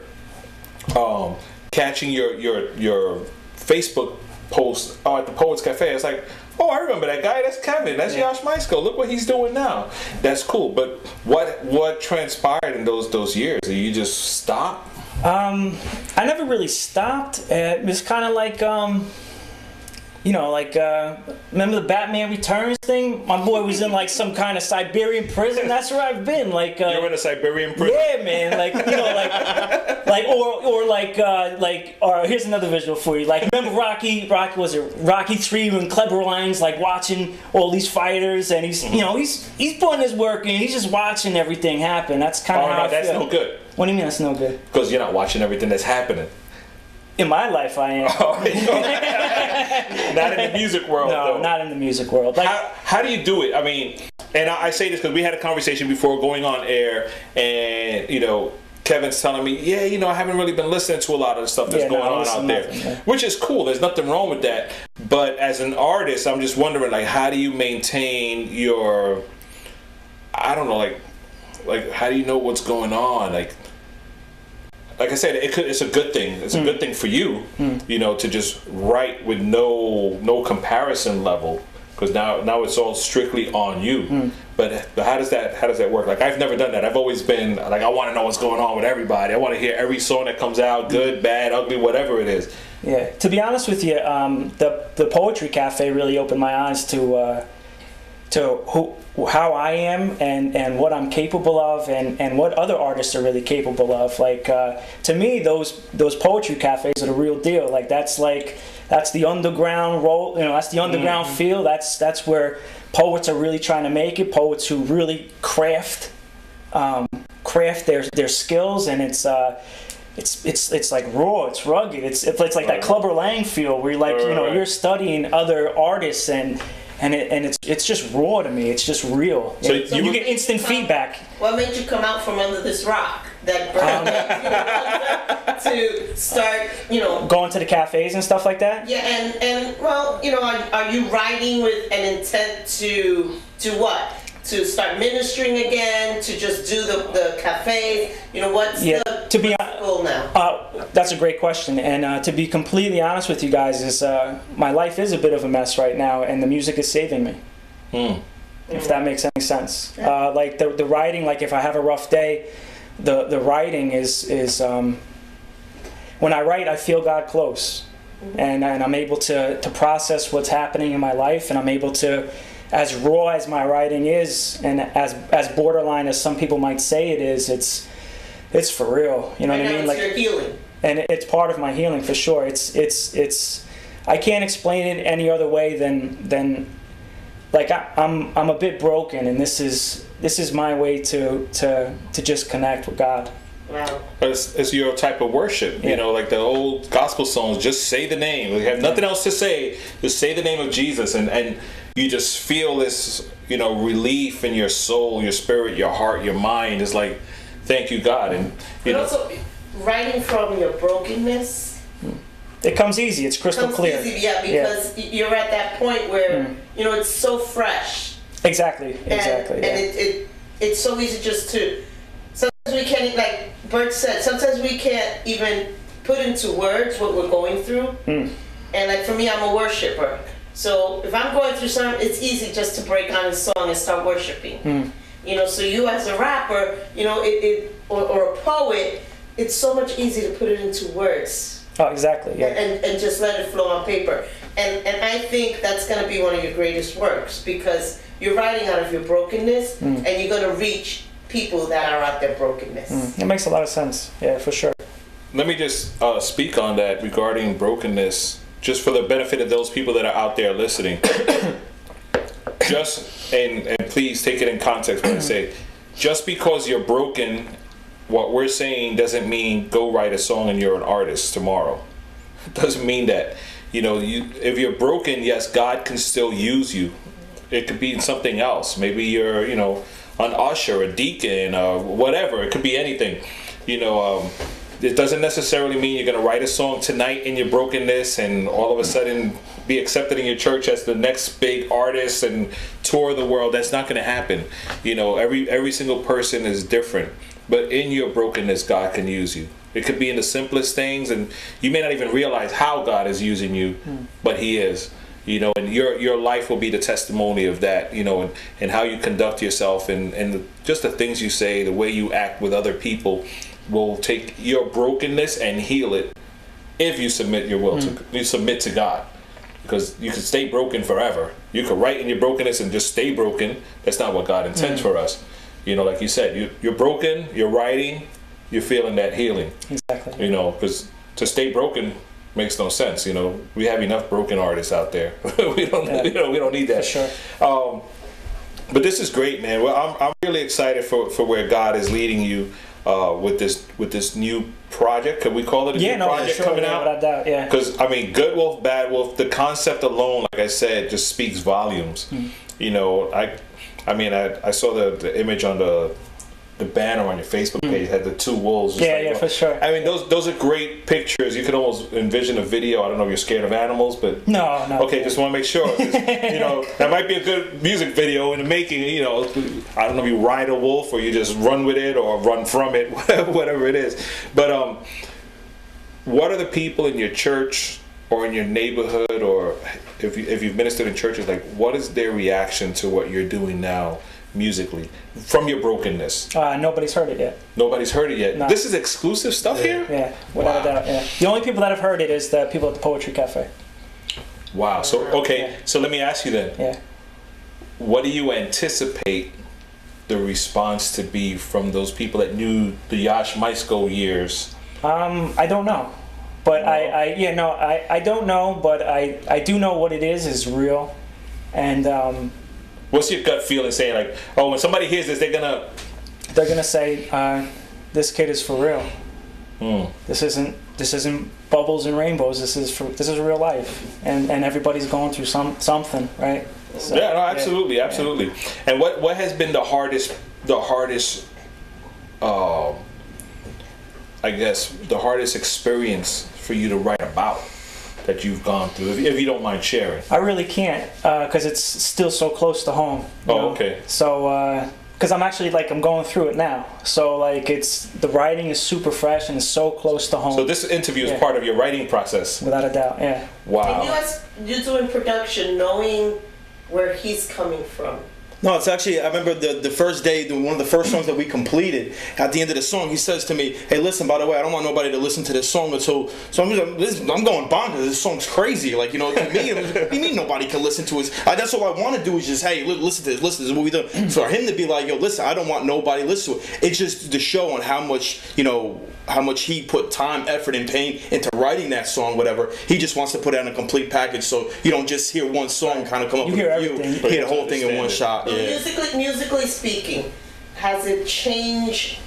um, catching your your your Facebook post uh, at the Poets Cafe. It's like, oh, I remember that guy. That's Kevin. That's Yeah. Yash Mysco. Look what he's doing now. That's cool. But what what transpired in those those years? Did you just stop? Um, I never really stopped. Uh, It was kind of like um, you know, like uh, remember the Batman Returns thing? My boy was in like some kind of Siberian prison. That's where I've been. Like uh, You're in a Siberian prison. Yeah, man. Like you know, like like or or like uh, like or here's another visual for you. Like remember Rocky? Rocky was it Rocky three when Clubber Lang's like watching all these fighters and he's you know he's he's putting his work in. He's just watching everything happen. That's kind of Oh how no, I that's feel. no good What do you mean that's no good? because you're not watching everything that's happening. In my life, I am. Oh, not in the music world. no, though. not in the music world. Like how, how do you do it? I mean, and I, I say this because we had a conversation before going on air, and you know, Kevin's telling me, yeah, you know, I haven't really been listening to a lot of the stuff that's Yeah, going I on out there, nothing, yeah. which is cool. There's nothing wrong with that. But as an artist, I'm just wondering, like, how do you maintain your, I don't know, like, like how do you know what's going on, like. Like I said, it could, it's a good thing. It's a Hmm. good thing for you, you know, to just write with no no comparison level, because now now it's all strictly on you. Hmm. But but how does that how does that work? Like I've never done that. I've always been like I want to know what's going on with everybody. I want to hear every song that comes out, good, bad, ugly, whatever it is. Yeah, to be honest with you, um, the the poetry cafe really opened my eyes to uh, to who how I am and, and what I'm capable of and, and what other artists are really capable of. Like uh, to me, those those poetry cafes are the real deal. Like that's like that's the underground role. You know, that's the underground feel. That's that's where poets are really trying to make it. Poets who really craft um, craft their their skills and it's. Uh, it's it's it's like raw. It's rugged. It's it's, like that Clubber Lang feel where you're like you know you're studying other artists and and it, and it's it's just raw to me. It's just real. So And you you get instant feedback. What made you come out from under this rock that burned um, to start, you know? Going to the cafes and stuff like that. Yeah, and and well, you know, are, are you writing with an intent to to what? To start ministering again? To just do the the cafe? You know, what's Yeah, the to be what's goal now? Uh, that's a great question, and uh, to be completely honest with you guys, is uh, my life is a bit of a mess right now, and the music is saving me. If that makes any sense, uh, like the the writing, like if I have a rough day, the the writing is is um, when I write, I feel God close, and and I'm able to to process what's happening in my life, and I'm able to. As raw as my writing is, and as as borderline as some people might say it is, it's it's for real. You know right what I mean? like your healing. and it's part of my healing for sure. It's it's it's I can't explain it any other way than than like I, I'm I'm a bit broken, and this is this is my way to to to just connect with God. Wow. It's, it's your type of worship, you know, like the old gospel songs. Just say the name. You have nothing else to say. Just say the name of Jesus, and and you just feel this, you know, relief in your soul, your spirit, your heart, your mind. It's like, thank you, God, and you But know, also, writing from your brokenness It comes easy. It's crystal comes clear. easy, yeah, because y you're at that point where you know it's so fresh. Exactly. and, Exactly. and yeah. it, it it's so easy just to sometimes we can't like Bert said sometimes we can't even put into words what we're going through Hmm. and like for me I'm a worshiper so if I'm going through something it's easy just to break on a song and start worshiping Hmm. you know so you as a rapper you know it, it or, or a poet it's so much easier to put it into words oh, exactly. Yeah. and, and just let it flow on paper. And and I think that's gonna be one of your greatest works because you're writing out of your brokenness Mm. and you're gonna reach people that are at their brokenness. It makes a lot of sense. Yeah, for sure. let me just uh, speak on that regarding brokenness, just for the benefit of those people that are out there listening. just and and please take it in context when I say, just because you're broken, what we're saying doesn't mean go write a song and you're an artist tomorrow. doesn't mean that. You know, you if you're broken, yes, God can still use you. It could be something else. Maybe you're, you know, an usher, a deacon, uh, whatever. It could be anything. You know, um, it doesn't necessarily mean you're going to write a song tonight in your brokenness and all of a sudden be accepted in your church as the next big artist and tour the world. That's not going to happen. You know, every every single person is different. But in your brokenness, God can use you. It could be in the simplest things, and you may not even realize how God is using you, but He is. You know, and your your life will be the testimony of that. You know, and, and how you conduct yourself, and and just the things you say, the way you act with other people, will take your brokenness and heal it if you submit your will to you submit to God. because you can stay broken forever. You could write in your brokenness and just stay broken. That's not what God intends for us. You know, like you said, you, you're broken. You're writing. You're feeling that healing. Exactly. You know, because to stay broken makes no sense. You know, we have enough broken artists out there. we don't. Yeah. You know, we don't need that. For sure. Um, but this is great, man. Well, I'm, I'm really excited for, for where God is leading you uh, with this with this new project. Could we call it a Yeah, new no, project sure. coming yeah, out? without doubt. Yeah. Because I mean, Good Wolf, Bad Wolf, the concept alone, like I said, just speaks volumes. Hmm. You know, I, I mean, I, I saw the, the image on the the banner on your Facebook page had the two wolves. Yeah, like, yeah, well, for sure. I mean, those those are great pictures. You can almost envision a video. I don't know if you're scared of animals, but No, no. Okay, just want to make sure. you know, that might be a good music video in the making. You know, I don't know if you ride a wolf or you just run with it or run from it, whatever it is. But um, what are the people in your church or in your neighborhood or if you, if you've ministered in churches, like what is their reaction to what you're doing now musically from your brokenness? Uh, nobody's heard it yet. Nobody's heard it yet. No. This is exclusive stuff here. Yeah, without Wow. a doubt. Yeah. The only people that have heard it is the people at the Poetry Cafe. Wow. So okay, Yeah. so let me ask you then. Yeah. what do you anticipate the response to be from those people that knew the Yash Mysco years? Um, I don't know, but I, I, yeah, no, I, I don't know, but I, I do know what it is is real, and um, What's your gut feeling saying like, oh, when somebody hears this, they're gonna, they're gonna say, uh, "This kid is for real. Hmm. This isn't, this isn't bubbles and rainbows. This is for, this is real life, and and everybody's going through some something, right? So, yeah, no, absolutely, absolutely. And what what has been the hardest, the hardest, uh, I guess, the hardest experience for you to write about that you've gone through, if, if you don't mind sharing? I really can't uh, because it's still so close to home. you Oh, know? okay. So, uh, because I'm actually like I'm going through it now, so like it's the writing is super fresh and it's so close to home. So this interview is Yeah. part of your writing process. without a doubt, yeah. Wow. And you Wow. guys, you doing production knowing where he's coming from. No, it's actually. I remember the the first day, the, one of the first songs that we completed. At the end of the song, he says to me, "Hey, listen. By the way, I don't want nobody to listen to this song until. So I'm, just, I'm going bonkers. This song's crazy. Like you know, to me, what do you mean nobody can listen to it? I, that's all I want to do is just, hey, li- listen to this. Listen, to this is what we do. Mm. For him to be like, yo, listen, I don't want nobody to listen to it. It's just the show on how much you know how much he put time, effort, and pain into writing that song. Whatever. He just wants to put out a complete package, so you don't just hear one song kind of come up You with hear a view. everything. You hear the whole thing in one it. shot. Yeah. musically, musically speaking, has it changed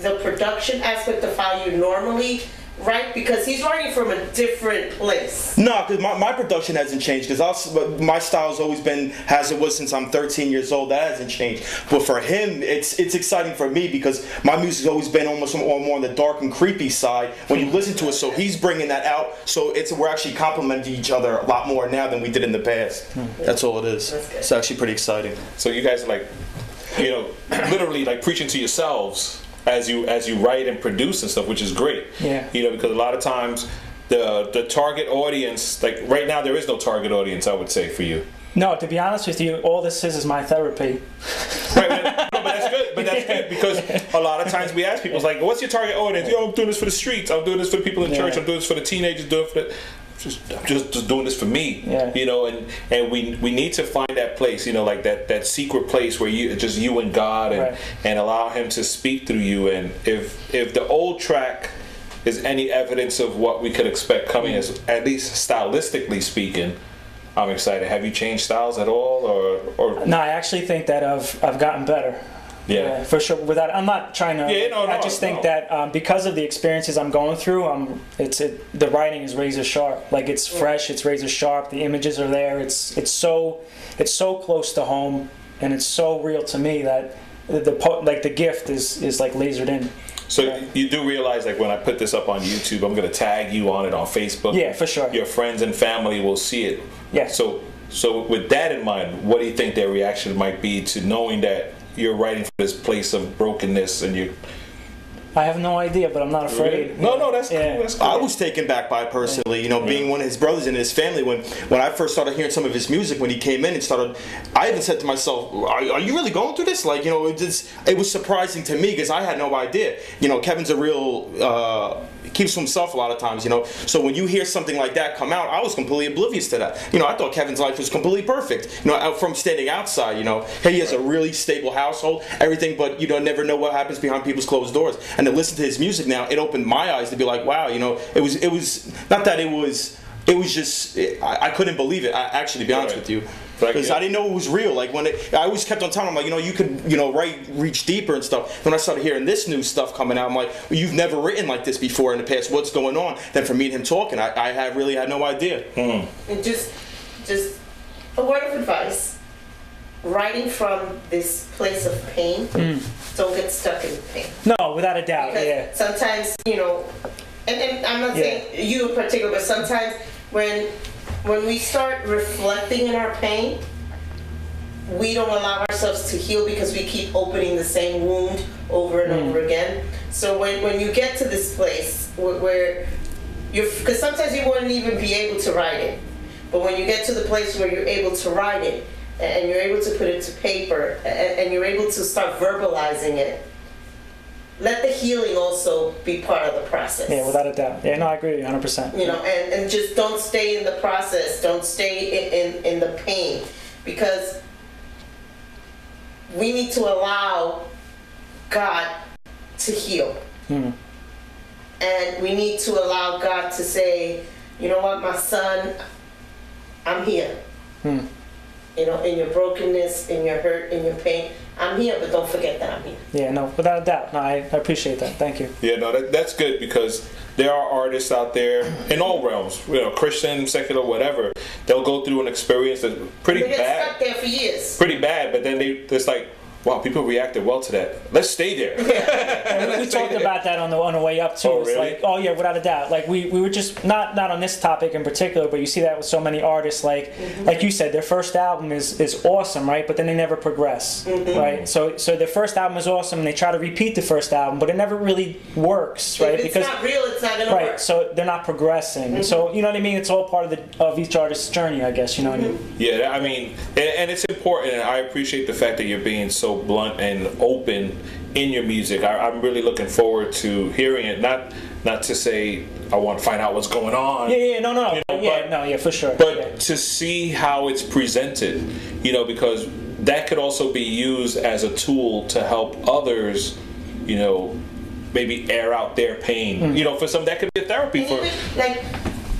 the production aspect of how you normally write? Because he's writing from a different place. No, because my, my production hasn't changed. Because my style's always been as it was since I'm 13 years old. That hasn't changed. But for him, it's it's exciting for me because my music's always been almost more, more on the dark and creepy side when you listen to it. So he's bringing that out. So it's we're actually complementing each other a lot more now than we did in the past. That's all it is. It's actually pretty exciting. So you guys are like, you know, literally like preaching to yourselves as you as you write and produce and stuff, which is great. Yeah. You know, because a lot of times the the target audience, like right now, there is no target audience. I would say for you. No, to be honest with you, all this is is my therapy. Right, but, no, but that's good. But that's good because a lot of times we ask people, it's like, "What's your target audience?" Yo, I'm doing this for the streets. I'm doing this for the people in church. I'm doing this for the teenagers. Doing it for the, just, I'm just, just doing this for me. Yeah. You know, and and we we need to find that place. You know, like that that secret place where you just you and God and Right. and allow Him to speak through you. And if if the old track is any evidence of what we could expect coming, mm. as at least stylistically speaking. I'm excited. Have you changed styles at all, or, or No, I actually think that I've I've gotten better. Yeah. for sure. Without, I'm not trying to. Yeah, no, I no, just think that um, because of the experiences I'm going through, um, it's it, the writing is razor sharp. Like it's fresh, it's razor sharp. The images are there. It's it's so it's so close to home, and it's so real to me that the, the po- like the gift is is like lasered in. So you do realize, like, when I put this up on YouTube, I'm gonna tag you on it on Facebook. Yeah, for sure. Your friends and family will see it. Yeah. So, so with that in mind, what do you think their reaction might be to knowing that you're writing from this place of brokenness and you? I have no idea, but I'm not afraid. No, no, that's Yeah. cool. That's cool. I was taken back by it personally, you know, being one of his brothers in his family. When when I first started hearing some of his music, when he came in and started, I even said to myself, "Are, are you really going through this?" Like, you know, it just it was surprising to me because I had no idea. You know, Kevin's a real. Uh, keeps to himself a lot of times, you know. So when you hear something like that come out, I was completely oblivious to that. You know, I thought Kevin's life was completely perfect. You know, out from standing outside, you know, hey, he has a really stable household, everything, but you don't never know what happens behind people's closed doors. And to listen to his music now, it opened my eyes to be like, wow, you know, it was it was not that it was. It was just it, I, I couldn't believe it. I, actually, to be honest Right. with you, because yeah. I didn't know it was real. Like when it, I always kept on telling him, like you know, you could you know write reach deeper and stuff. When I started hearing this new stuff coming out, I'm like, well, you've never written like this before in the past. What's going on? Then for me and him talking, I, I had really had no idea. Hmm. And just, just a word of advice. Writing from this place of pain, don't get stuck in pain. No, without a doubt. Because Yeah. sometimes, you know, and, and I'm not saying you in particular, but sometimes when when we start reflecting in our pain, we don't allow ourselves to heal because we keep opening the same wound over and mm. over again. So when, when you get to this place where, where you're, because sometimes you wouldn't even be able to write it, but when you get to the place where you're able to write it and you're able to put it to paper and, and you're able to start verbalizing it, let the healing also be part of the process. Yeah, without a doubt. Yeah, no, I agree 100%. You know, and, and just don't stay in the process. Don't stay in, in, in the pain. Because we need to allow God to heal. Hmm. And we need to allow God to say, you know what, my son, I'm here. Hmm. You know, in your brokenness, in your hurt, in your pain, I'm here, but don't forget that I'm here. Yeah, no, without a doubt. No, I, I appreciate that. Thank you. Yeah, no, that, that's good because there are artists out there in all realms, you know, Christian, secular, whatever. They'll go through an experience that's pretty We get bad, stuck there for years. pretty bad, but then they it's like, wow, people reacted well to that. Let's stay there. we talked about that on the on the way up too. Oh, really? like, oh yeah, without a doubt. Like we, we were just not not on this topic in particular, but you see that with so many artists. Like mm-hmm. like you said, their first album is is awesome, right? But then they never progress, mm-hmm. right? So so their first album is awesome, and they try to repeat the first album, but it never really works, right? If it's not real, it's not gonna right, work. so they're not progressing. So mm-hmm. you know what I mean? It's all part of the of each artist's journey, I guess. You know what I mean? Yeah, I mean, and, and it's important. And I appreciate the fact that you're being so blunt and open in your music. I, I'm really looking forward to hearing it. Not not to say I want to find out what's going on. Yeah, yeah, no, no, You know, yeah, but- no, yeah, for sure. but yeah. to see how it's presented, you know, because that could also be used as a tool to help others, you know, maybe air out their pain. Mm. You know, for some that could be a therapy And for. even, like,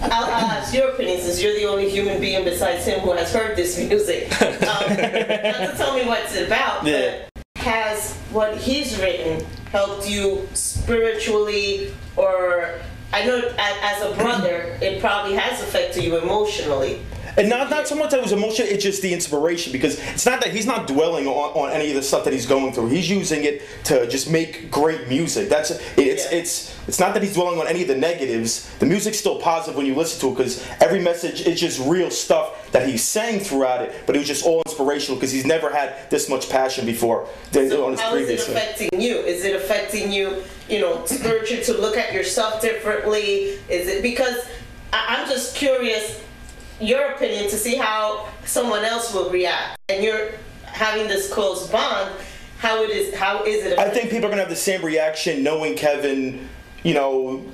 I'll, I'll ask your opinion since you're the only human being besides him who has heard this music. Um, not to tell me what it's about, Yeah. but has what he's written helped you spiritually or I know as a brother, it probably has affected you emotionally. And not not so much that it was emotion, it's just the inspiration because it's not that he's not dwelling on, on any of the stuff that he's going through. He's using it to just make great music. That's it's Yeah. it's it's not that he's dwelling on any of the negatives. The music's still positive when you listen to it because every message is just real stuff that he's saying throughout it. But it was just all inspirational because he's never had this much passion before than on his previous. How is it previous. affecting you? Is it affecting you, you know, spiritually to look at yourself differently? Is it because I, I'm just curious your opinion to see how someone else will react, and you're having this close bond. How it is? How is it? I think people are gonna have the same reaction knowing Kevin, you know,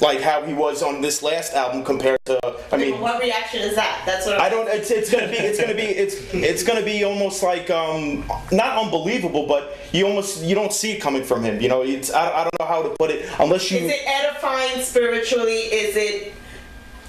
like how he was on this last album compared to. I mean, what reaction is that? That's what I'm I don't. It's, it's gonna be. It's gonna be. It's it's gonna be almost like um not unbelievable, but you almost you don't see it coming from him. You know, it's I, I don't know how to put it unless you. Is it edifying spiritually? Is it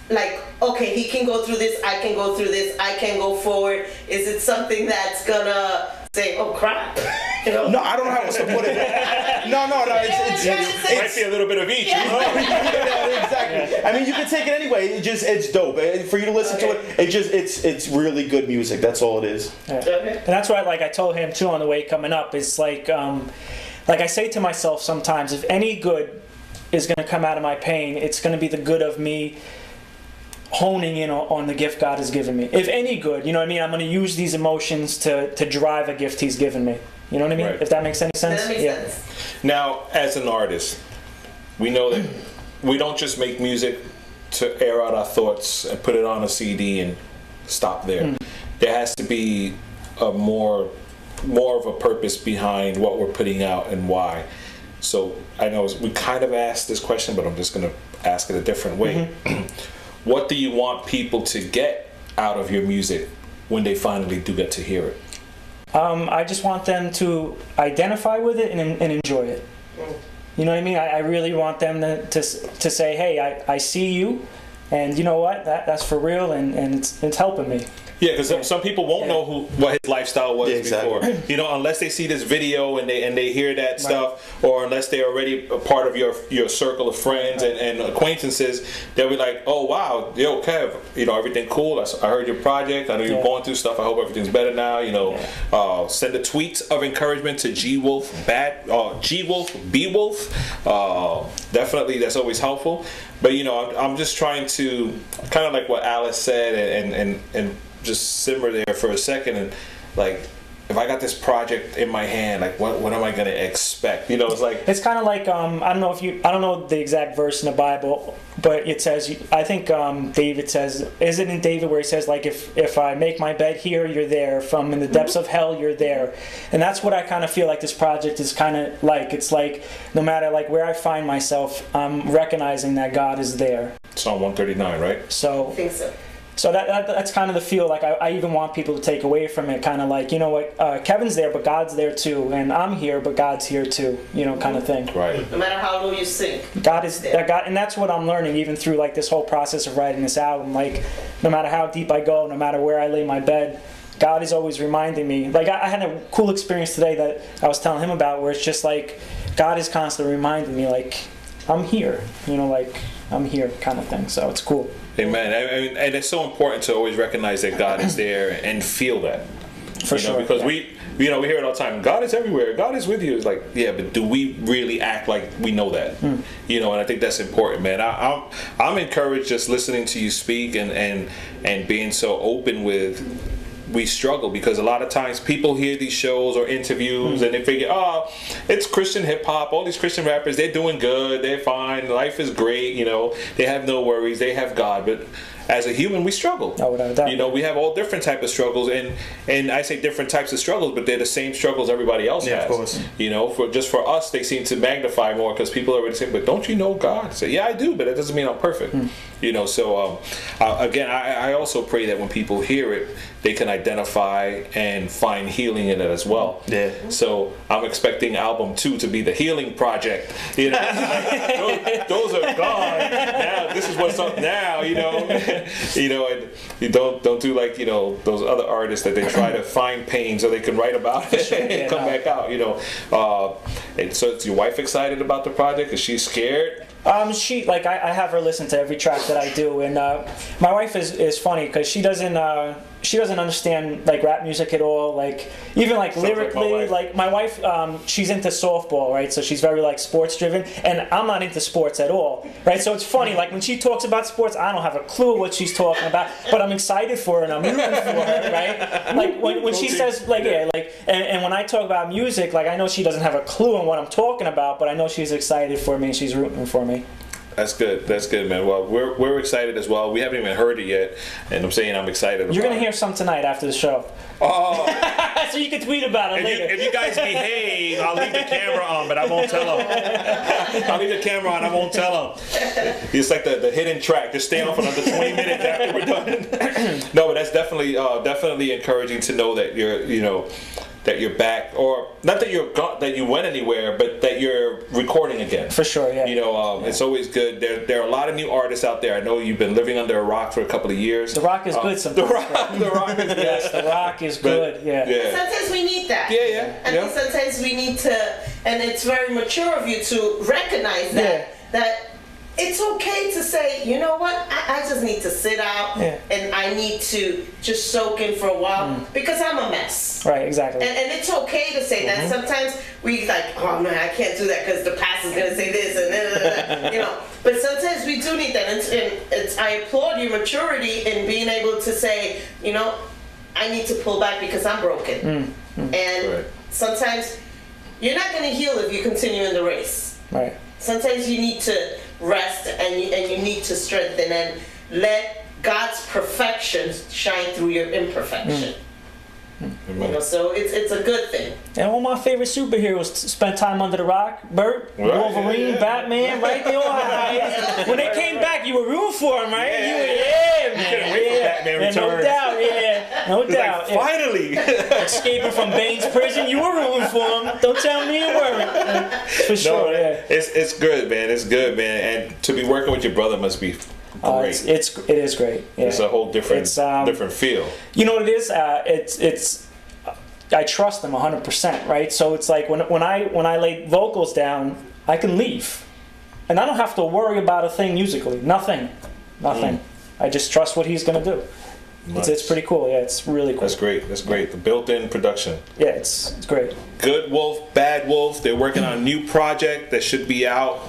like okay, he can go through this, I can go through this, I can go forward? Is it something that's gonna say, oh crap? You know? no, I don't know how else to put it. No, no, no. It's, it's, Yeah, it's, yeah, Might be a little bit of each. yeah, exactly. I mean, you can take it anyway. It just it's dope. Eh, For you to listen to it, it just it's it's really good music. That's all it is. Okay. And that's why, like I told him too on the way coming up, it's like, um, like I say to myself sometimes, if any good is going to come out of my pain, it's going to be the good of me honing in on, on the gift God has given me. If any good, you know what I mean? I'm going to use these emotions to to drive a gift He's given me. You know what I mean? Right. If that makes any sense. That makes yeah. sense. Now, as an artist, we know that we don't just make music to air out our thoughts and put it on a CD and stop there. Mm. There has to be a more more of a purpose behind what we're putting out and why. So I know we kind of asked this question, but I'm just going to ask it a different way. Mm-hmm. what do you want people to get out of your music when they finally do get to hear it? Um, I just want them to identify with it and, and enjoy it. You know what I mean? I, I really want them to, to, to say, hey, I, I see you, and you know what? That, that's for real, and, and it's, it's helping me. Yeah, because some, some people won't know who what his lifestyle was Yeah, exactly. before. You know, unless they see this video and they and they hear that stuff, or unless they're already a part of your your circle of friends and, and acquaintances, they'll be like, "Oh wow, yo, Kev, you know everything cool. I heard your project. I know you're Yeah. going through stuff. I hope everything's better now. You know, uh, send a tweet of encouragement to G Wolf Bat, uh, G Wolf B Wolf. Uh, definitely, that's always helpful. But you know, I'm, I'm just trying to kind of like what Alice said, and and and just simmer there for a second and like if I got this project in my hand, like what what am I gonna expect? You know, it's like It's kind of like um, I don't know if you I don't know the exact verse in the Bible, but it says I think um, David says is it in David where he says like if if I make my bed here, you're there. From in the depths of hell, you're there. And that's what I kind of feel like this project is kind of like. It's like no matter like where I find myself, I'm recognizing that God is there. Psalm 139, right? So I think so. So that, that that's kind of the feel like I, I even want people to take away from it kind of like you know what uh, kevin's there but god's there too and i'm here but god's here too you know kind of thing Right. No matter how low you sink. god is there. god and that's what i'm learning even through like this whole process of writing this album like no matter how deep i go no matter where i lay my bed god is always reminding me like i, I had a cool experience today that i was telling him about where it's just like god is constantly reminding me like i'm here you know like i'm here kind of thing so it's cool Amen. I mean, and it's so important to always recognize that God is there and feel that. For you know, sure, Because yeah. we, you know, we hear it all the time. God is everywhere. God is with you. It's like, yeah, but do we really act like we know that? Hmm. You know, and I think that's important, man. I, I'm, I'm encouraged just listening to you speak and and and being so open with. We struggle because a lot of times people hear these shows or interviews Hmm. and they figure, oh, it's Christian hip hop. All these Christian rappers, they're doing good. They're fine. Life is great. You know, they have no worries. They have God. But as a human, we struggle. Oh, without a doubt. You know, we have all different type of struggles, and and I say different types of struggles, but they're the same struggles everybody else Yeah, has. of course. You know, for just for us, they seem to magnify more because people are already saying, "But don't you know God?" I say, "Yeah, I do, but that doesn't mean I'm perfect." Hmm. You know, so um, uh, again, I, I also pray that when people hear it, they can identify and find healing in it as well. Yeah. So I'm expecting album two to be the healing project. You know, those, those are gone. Now this is what's up now. You know, you know, and you don't don't do like you know those other artists that they try to find pain so they can write about it and come back out. You know, uh, and so is your wife excited about the project? Is she scared? Um, she like I, I have her listen to every track that I do, and uh, my wife is, is funny because she doesn't uh, she doesn't understand like rap music at all. Like even like like my lyrically, wife. like my wife, um, she's into softball, right? So she's very like sports driven, and I'm not into sports at all, right? So it's funny like when she talks about sports, I don't have a clue what she's talking about, but I'm excited for her and I'm rooting for her, right? Like when, when she says like yeah, like and, and when I talk about music, like I know she doesn't have a clue on what I'm talking about, but I know she's excited for me and she's rooting for me. That's good. That's good, man. Well, we're, we're excited as well. We haven't even heard it yet, and I'm saying I'm excited. You're gonna it. hear some tonight after the show. Oh, so you can tweet about it if you, later. if you guys behave, I'll leave the camera on, but I won't tell them. I'll leave the camera on. I won't tell them. It's like the, the hidden track. Just stay on for another 20 minutes after we're done. no, but that's definitely uh, definitely encouraging to know that you're you know that you're back, or not that you're go- that you went anywhere, but that you're recording again. For sure, yeah. You know, um, it's always good. There, there are a lot of new artists out there. I know you've been living under a rock for a couple of years. the Rock is Uh, good The rock, the rock is yes, the Rock is But- good. Yeah. Yeah. Sometimes we need that. Yeah, yeah, I yeah. sometimes we need to, and it's very mature of you to recognize that Yeah. that it's okay to say, you know what, I, I just need to sit out Yeah. and I need to just soak in for a while Mm. because I'm a mess. Right. Exactly. And, and it's okay to say Mm-hmm. that. Sometimes we like, oh man, I can't do that because the pastor's gonna say this and da, da, da, da," you know. But sometimes we do need that, and, and it's, I applaud your maturity in being able to say, you know, I need to pull back because I'm broken. And Right. sometimes you're not gonna heal if you continue in the race. right. Sometimes you need to rest and you, and you need to strengthen and let God's perfection shine through your imperfection. Mm. You know, so it's it's a good thing. And all my favorite superheroes spent time under the rock. Bert, Right, Wolverine, yeah, yeah. Batman, right? They all had When they came back, you were rooting for them, right? Yeah. You were, yeah, man. couldn't wait for yeah. Batman yeah, No doubt, yeah. No doubt. like, finally. Escaping from Bane's prison, you were rooting for him. Don't tell me you weren't. For sure, no, yeah. it's it's good, man. It's good, man. And to be working with your brother must be great. Uh, it's, it's it is great. Yeah. It's a whole different um, different feel. You know what it is? Uh, it's it's. I trust them 100%, right? So it's like when, when I when I lay vocals down, I can leave, and I don't have to worry about a thing musically. Nothing, nothing. I just trust what he's gonna do. It's, it's pretty cool. Yeah, it's really cool. That's great. That's great. The built-in production. Yeah, it's it's great. Good Wolf, Bad Wolf. They're working on a new project that should be out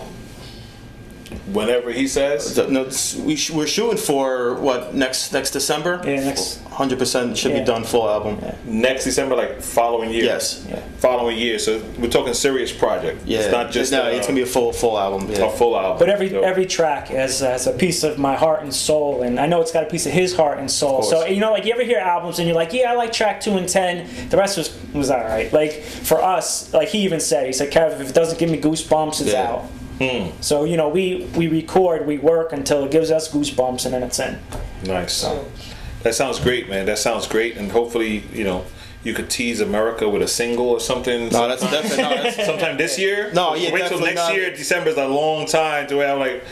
whenever he says. No, we sh- we're shooting for what next next December. Yeah, next. Hundred percent should Yeah. be done full album. Yeah. Next December, like following year. Yes. Yeah. Following year. So we're talking serious project. Yeah, It's not just no. uh, it's gonna be a full full album. Yeah. a full album. But every So- every track has, has a piece of my heart and soul, and I know it's got a piece of his heart and soul. So you know, like you ever hear albums and you're like, yeah, I like track two and ten. The rest was was all right. Like for us, like he even said, he said, Kev, if it doesn't give me goosebumps, it's Yeah. out. Hmm. So you know, we we record, we work until it gives us goosebumps, and then it's in. Nice. That sounds great, man. That sounds great, and hopefully, you know, you could tease America with a single or something. No, that's definitely no. That's, sometime this year. No, yeah, Wait till next not. year. December is a long time to where I'm like,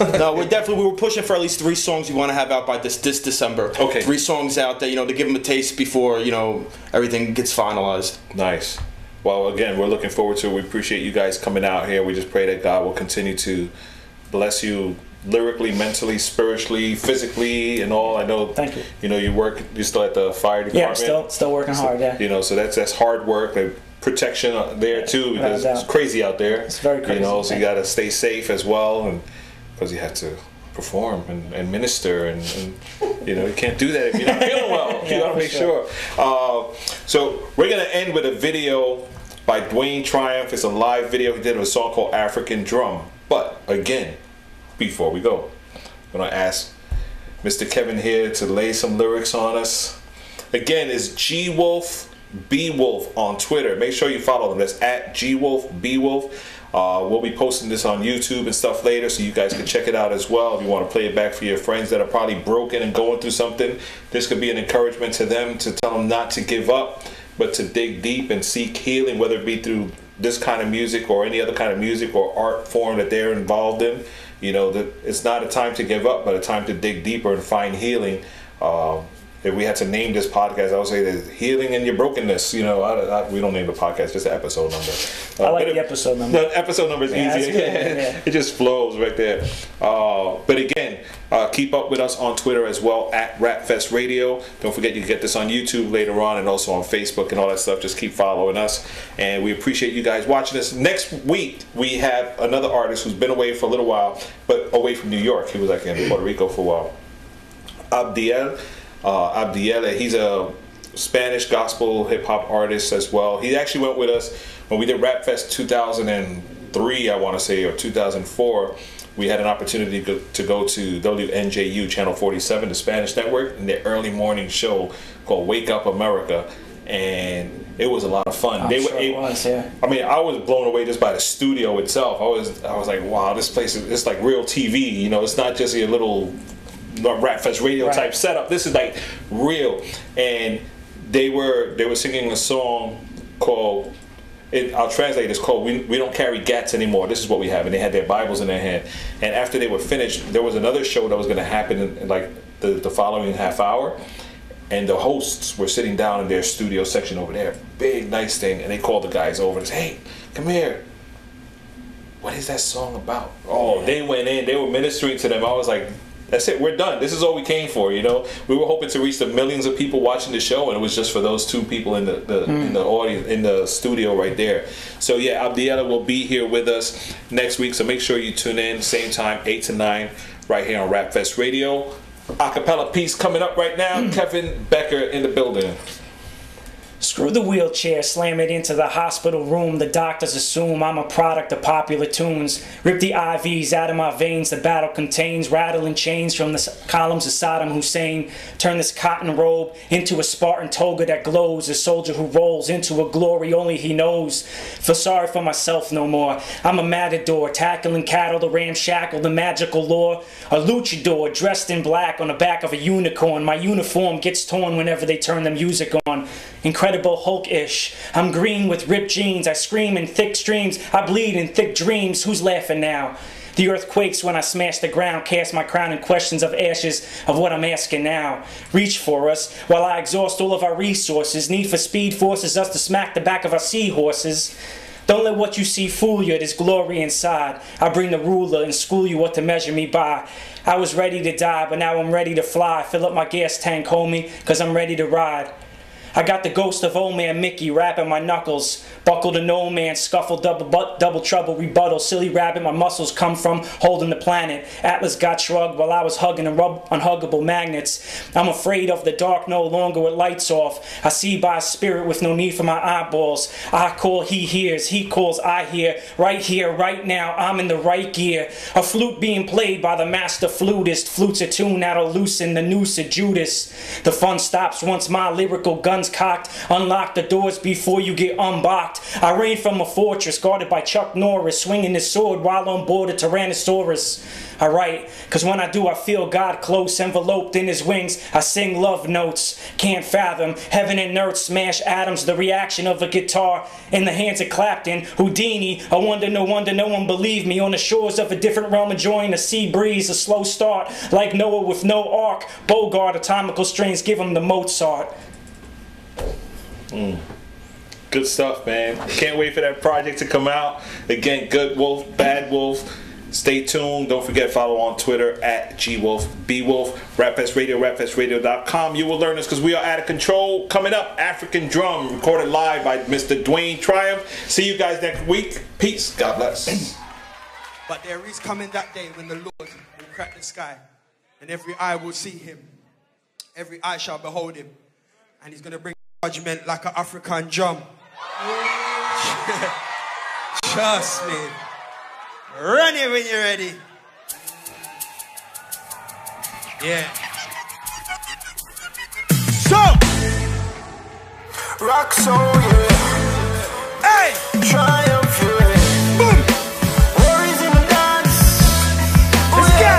no, we're definitely we were pushing for at least three songs we want to have out by this this December. Okay. Three songs out there, you know, to give them a taste before you know everything gets finalized. nice. Well, again, we're looking forward to it. We appreciate you guys coming out here. We just pray that God will continue to bless you lyrically, mentally, spiritually, physically, and all. I know. Thank you. You know, you work. You're still at the fire department. Yeah, still still working hard. Yeah. You know, so that's that's hard work. Like protection there too because it's crazy out there. It's very crazy. You know, so you got to stay safe as well, and because you have to perform and, and minister, and, and you know you can't do that if you're not feeling well. You got to make sure. sure. Uh, so we're gonna end with a video by Dwayne Tryumf. It's a live video he did of a song called African Drum. But again, before we go, I'm gonna ask Mr. Kevin here to lay some lyrics on us. Again, it's G Wolf B Wolf on Twitter. Make sure you follow them. That's at G Wolf B Wolf. Uh, we'll be posting this on YouTube and stuff later, so you guys can check it out as well. If you want to play it back for your friends that are probably broken and going through something, this could be an encouragement to them to tell them not to give up, but to dig deep and seek healing, whether it be through this kind of music or any other kind of music or art form that they're involved in. You know that it's not a time to give up, but a time to dig deeper and find healing. Um, if we had to name this podcast, I would say that healing in your brokenness. You know, I, I, we don't name the podcast, just the episode number. I like the it- episode number. The episode number is Yeah, that's easy. yeah. it just flows right there. Uh, but again, uh, keep up with us on Twitter as well at Rapfest Radio. Don't forget you can get this on YouTube later on and also on Facebook and all that stuff. Just keep following us, and we appreciate you guys watching us. Next week we have another artist who's been away for a little while, but away from New York. He was like in Puerto Rico for a while. Abdiel. Uh, Abdiel, he's a Spanish gospel hip hop artist as well. He actually went with us when we did Rap Fest 2003, I want to say, or 2004. We had an opportunity to go, to WNJU Channel 47, the Spanish network, in their early morning show called Wake Up America. And it was a lot of fun. I'm They sure were it was, yeah. I mean, I was blown away just by the studio itself. I was, I was like, wow, this place is it's like real TV. You know, it's not just your little Rap Fest radio Right. type setup. This is like real. And they were they were singing a song called. It, I'll translate. It's called we, "We Don't Carry Gats Anymore." This is what we have, and they had their Bibles in their hand. And after they were finished, there was another show that was going to happen in, in like the, the following half hour, and the hosts were sitting down in their studio section over there, big nice thing, and they called the guys over and said, "Hey, come here. What is that song about?" Oh, they went in. They were ministering to them. I was like, "That's it. We're done. This is all we came for." You know, we were hoping to reach the millions of people watching the show, and it was just for those two people in the, the in the audience in the studio right there. So yeah, Abdiela will be here with us next week. So make sure you tune in, same time, eight to nine, right here on Rap Fest Radio. Acapella piece coming up right now. Mm. Kevin Becker in the building. Screw the wheelchair, slam it into the hospital room. The doctors assume I'm a product of popular tunes. Rip the IVs out of my veins, the battle contains rattling chains from the columns of Saddam Hussein. Turn this cotton robe into a Spartan toga that glows. A soldier who rolls into a glory only he knows. Feel sorry for myself no more. I'm a matador, tackling cattle, the ramshackle, the magical lore. A luchador dressed in black on the back of a unicorn. My uniform gets torn whenever they turn the music on. Incredible Hulk-ish. I'm green with ripped jeans. I scream in thick streams. I bleed in thick dreams. Who's laughing now? The earth quakes when I smash the ground, cast my crown in questions of ashes of what I'm asking now. Reach for us while I exhaust all of our resources. Need for speed forces us to smack the back of our seahorses. Don't let what you see fool you, there's glory inside. I bring the ruler and school you what to measure me by. I was ready to die, but now I'm ready to fly. Fill up my gas tank, homie, cause I'm ready to ride. I got the ghost of old man Mickey rapping my knuckles. Buckle to no man, scuffle, double but, double trouble, rebuttal. Silly rabbit, my muscles come from holding the planet. Atlas got shrugged while I was hugging and rub unhuggable magnets. I'm afraid of the dark no longer with lights off. I see by spirit with no need for my eyeballs. I call, he hears, he calls, I hear. Right here, right now, I'm in the right gear. A flute being played by the master flutist. Flutes a tune that'll loosen the noose of Judas. The fun stops once my lyrical guns cocked. Unlock the doors before you get unboxed. I reign from a fortress guarded by Chuck Norris, swinging his sword while on board a Tyrannosaurus. I write, cause when I do, I feel God close, enveloped in his wings. I sing love notes, can't fathom. Heaven and earth smash atoms, the reaction of a guitar in the hands of Clapton. Houdini, I wonder, no wonder no one believed me. On the shores of a different realm, enjoying a sea breeze, a slow start, like Noah with no ark. Bogart, atomical strings, give him the Mozart. Mm. Good stuff, man. Can't wait for that project to come out. Again, Good Wolf, Bad Wolf. Stay tuned. Don't forget follow on Twitter at gwolf, bwolf, Rapfest Radio, rapfestradio.com. You will learn this because we are out of control. Coming up, African Drum, recorded live by Mr. Dwayne Tryumf. See you guys next week. Peace. God bless. But there is coming that day when the Lord will crack the sky, and every eye will see him. Every eye shall behold him. And he's going to bring judgment like an African drum. Trust me. Run it when you're ready. Yeah. So, Rock so yeah. hey, Tryumf yeah. boom, Worries in the dance. let's oh, go.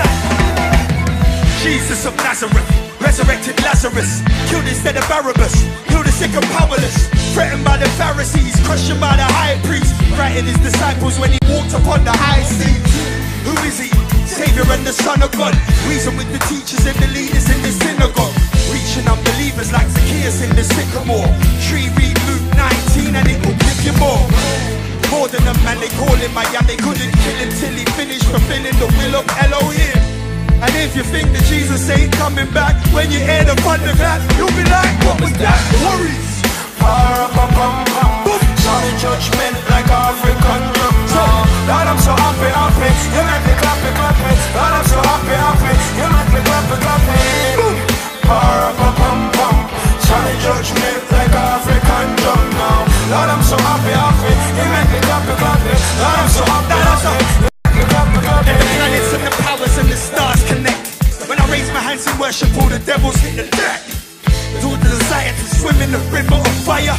Jesus of Nazareth, Lazarus, killed instead of Barabbas, healed the sick and powerless, threatened by the Pharisees, questioned by the high priest, frightened his disciples when he walked upon the high seas. Who is he? Savior and the Son of God. Reason with the teachers and the leaders in the synagogue. Reaching unbelievers like Zacchaeus in the sycamore. Tree read Luke 19 and it will give you more. More than a man, they call him I am. They couldn't kill him till he finished fulfilling the will of Elohim. And if you think that Jesus ain't coming back, when you hear the thunder clap, you'll be like, what was that? Worries. Boom. Sound of judgment like African drum. Lord, I'm so happy, happy. You make me clappy, clappy. Lord, I'm so happy, happy. You make me clappy, clappy. Boom. Ba-ra-pa-pum-pum. Sound judgment like African drum now. Lord, I'm so happy, happy. You make me clappy, clappy. Lord, I'm so happy, happy. The and powers and the stars connect. When I raise my hands in worship, all the devils hit the deck. Through the desire to swim in the river of fire.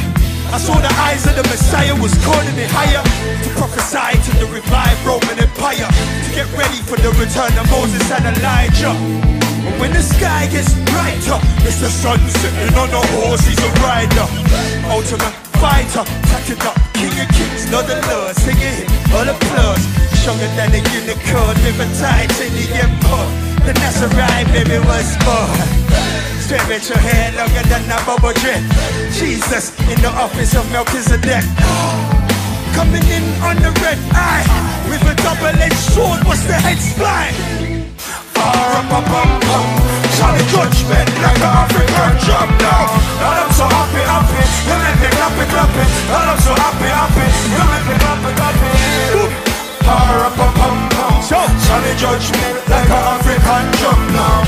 I saw the eyes of the Messiah was calling me higher to prophesy to the revived Roman Empire to get ready for the return of Moses and Elijah. But when the sky gets brighter, it's the sun sitting on a horse, he's a rider. Ultimate fighter, tatted up, king of kings, not the Lord, singing him, all applause. Stronger than a unicorn, liver tight in the empire. The Nazarite, baby, was born. your hair longer than a bubble drip. Jesus in the office of Melchizedek. Coming in on the red eye with a double-edged sword. What's the head spline? Ba-ra-pa-pum-pum. Sound of judgment like an African drum now. Lord, I'm so happy, happy. You make me clappy, clappy. Lord, I'm so happy, happy. You make me clappy, clappy. Ba-ra-pa-pum-pum. Sound of judgment like an African drum now.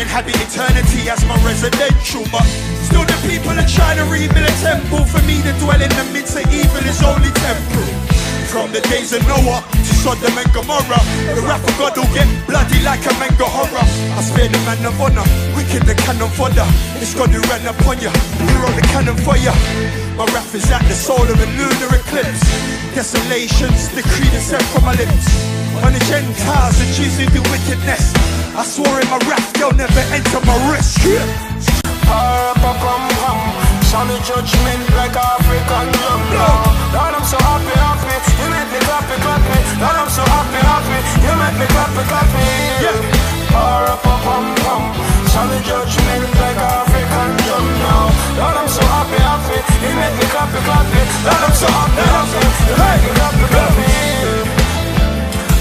Inhabit eternity as my residential. But still, the people are trying to rebuild a temple. For me, to dwell in the midst of evil is only temporal. From the days of Noah to Sodom and Gomorrah, the wrath of God will get bloody like a manga horror. I spare the man of honor, wicked the cannon fodder. It's God who ran upon you, we roll the cannon for you. My wrath is at the soul of a lunar eclipse. Desolations, decreed and sent from my lips. On the Gentiles, the Jews who do wickedness. I swore in my wrath, they'll never enter my rest. wrist. Sound of judgment like African now. Lord, I'm so happy, happy. You make me clappy, clappy. Lord, I'm so happy, happy. You make me clappy, clappy. Yeah. pum pum. Sound of judgment like African now. Lord, I'm so happy, happy. You make me clappy, clappy. Lord, I'm so happy, happy. You make me clappy, clappy.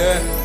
Yeah.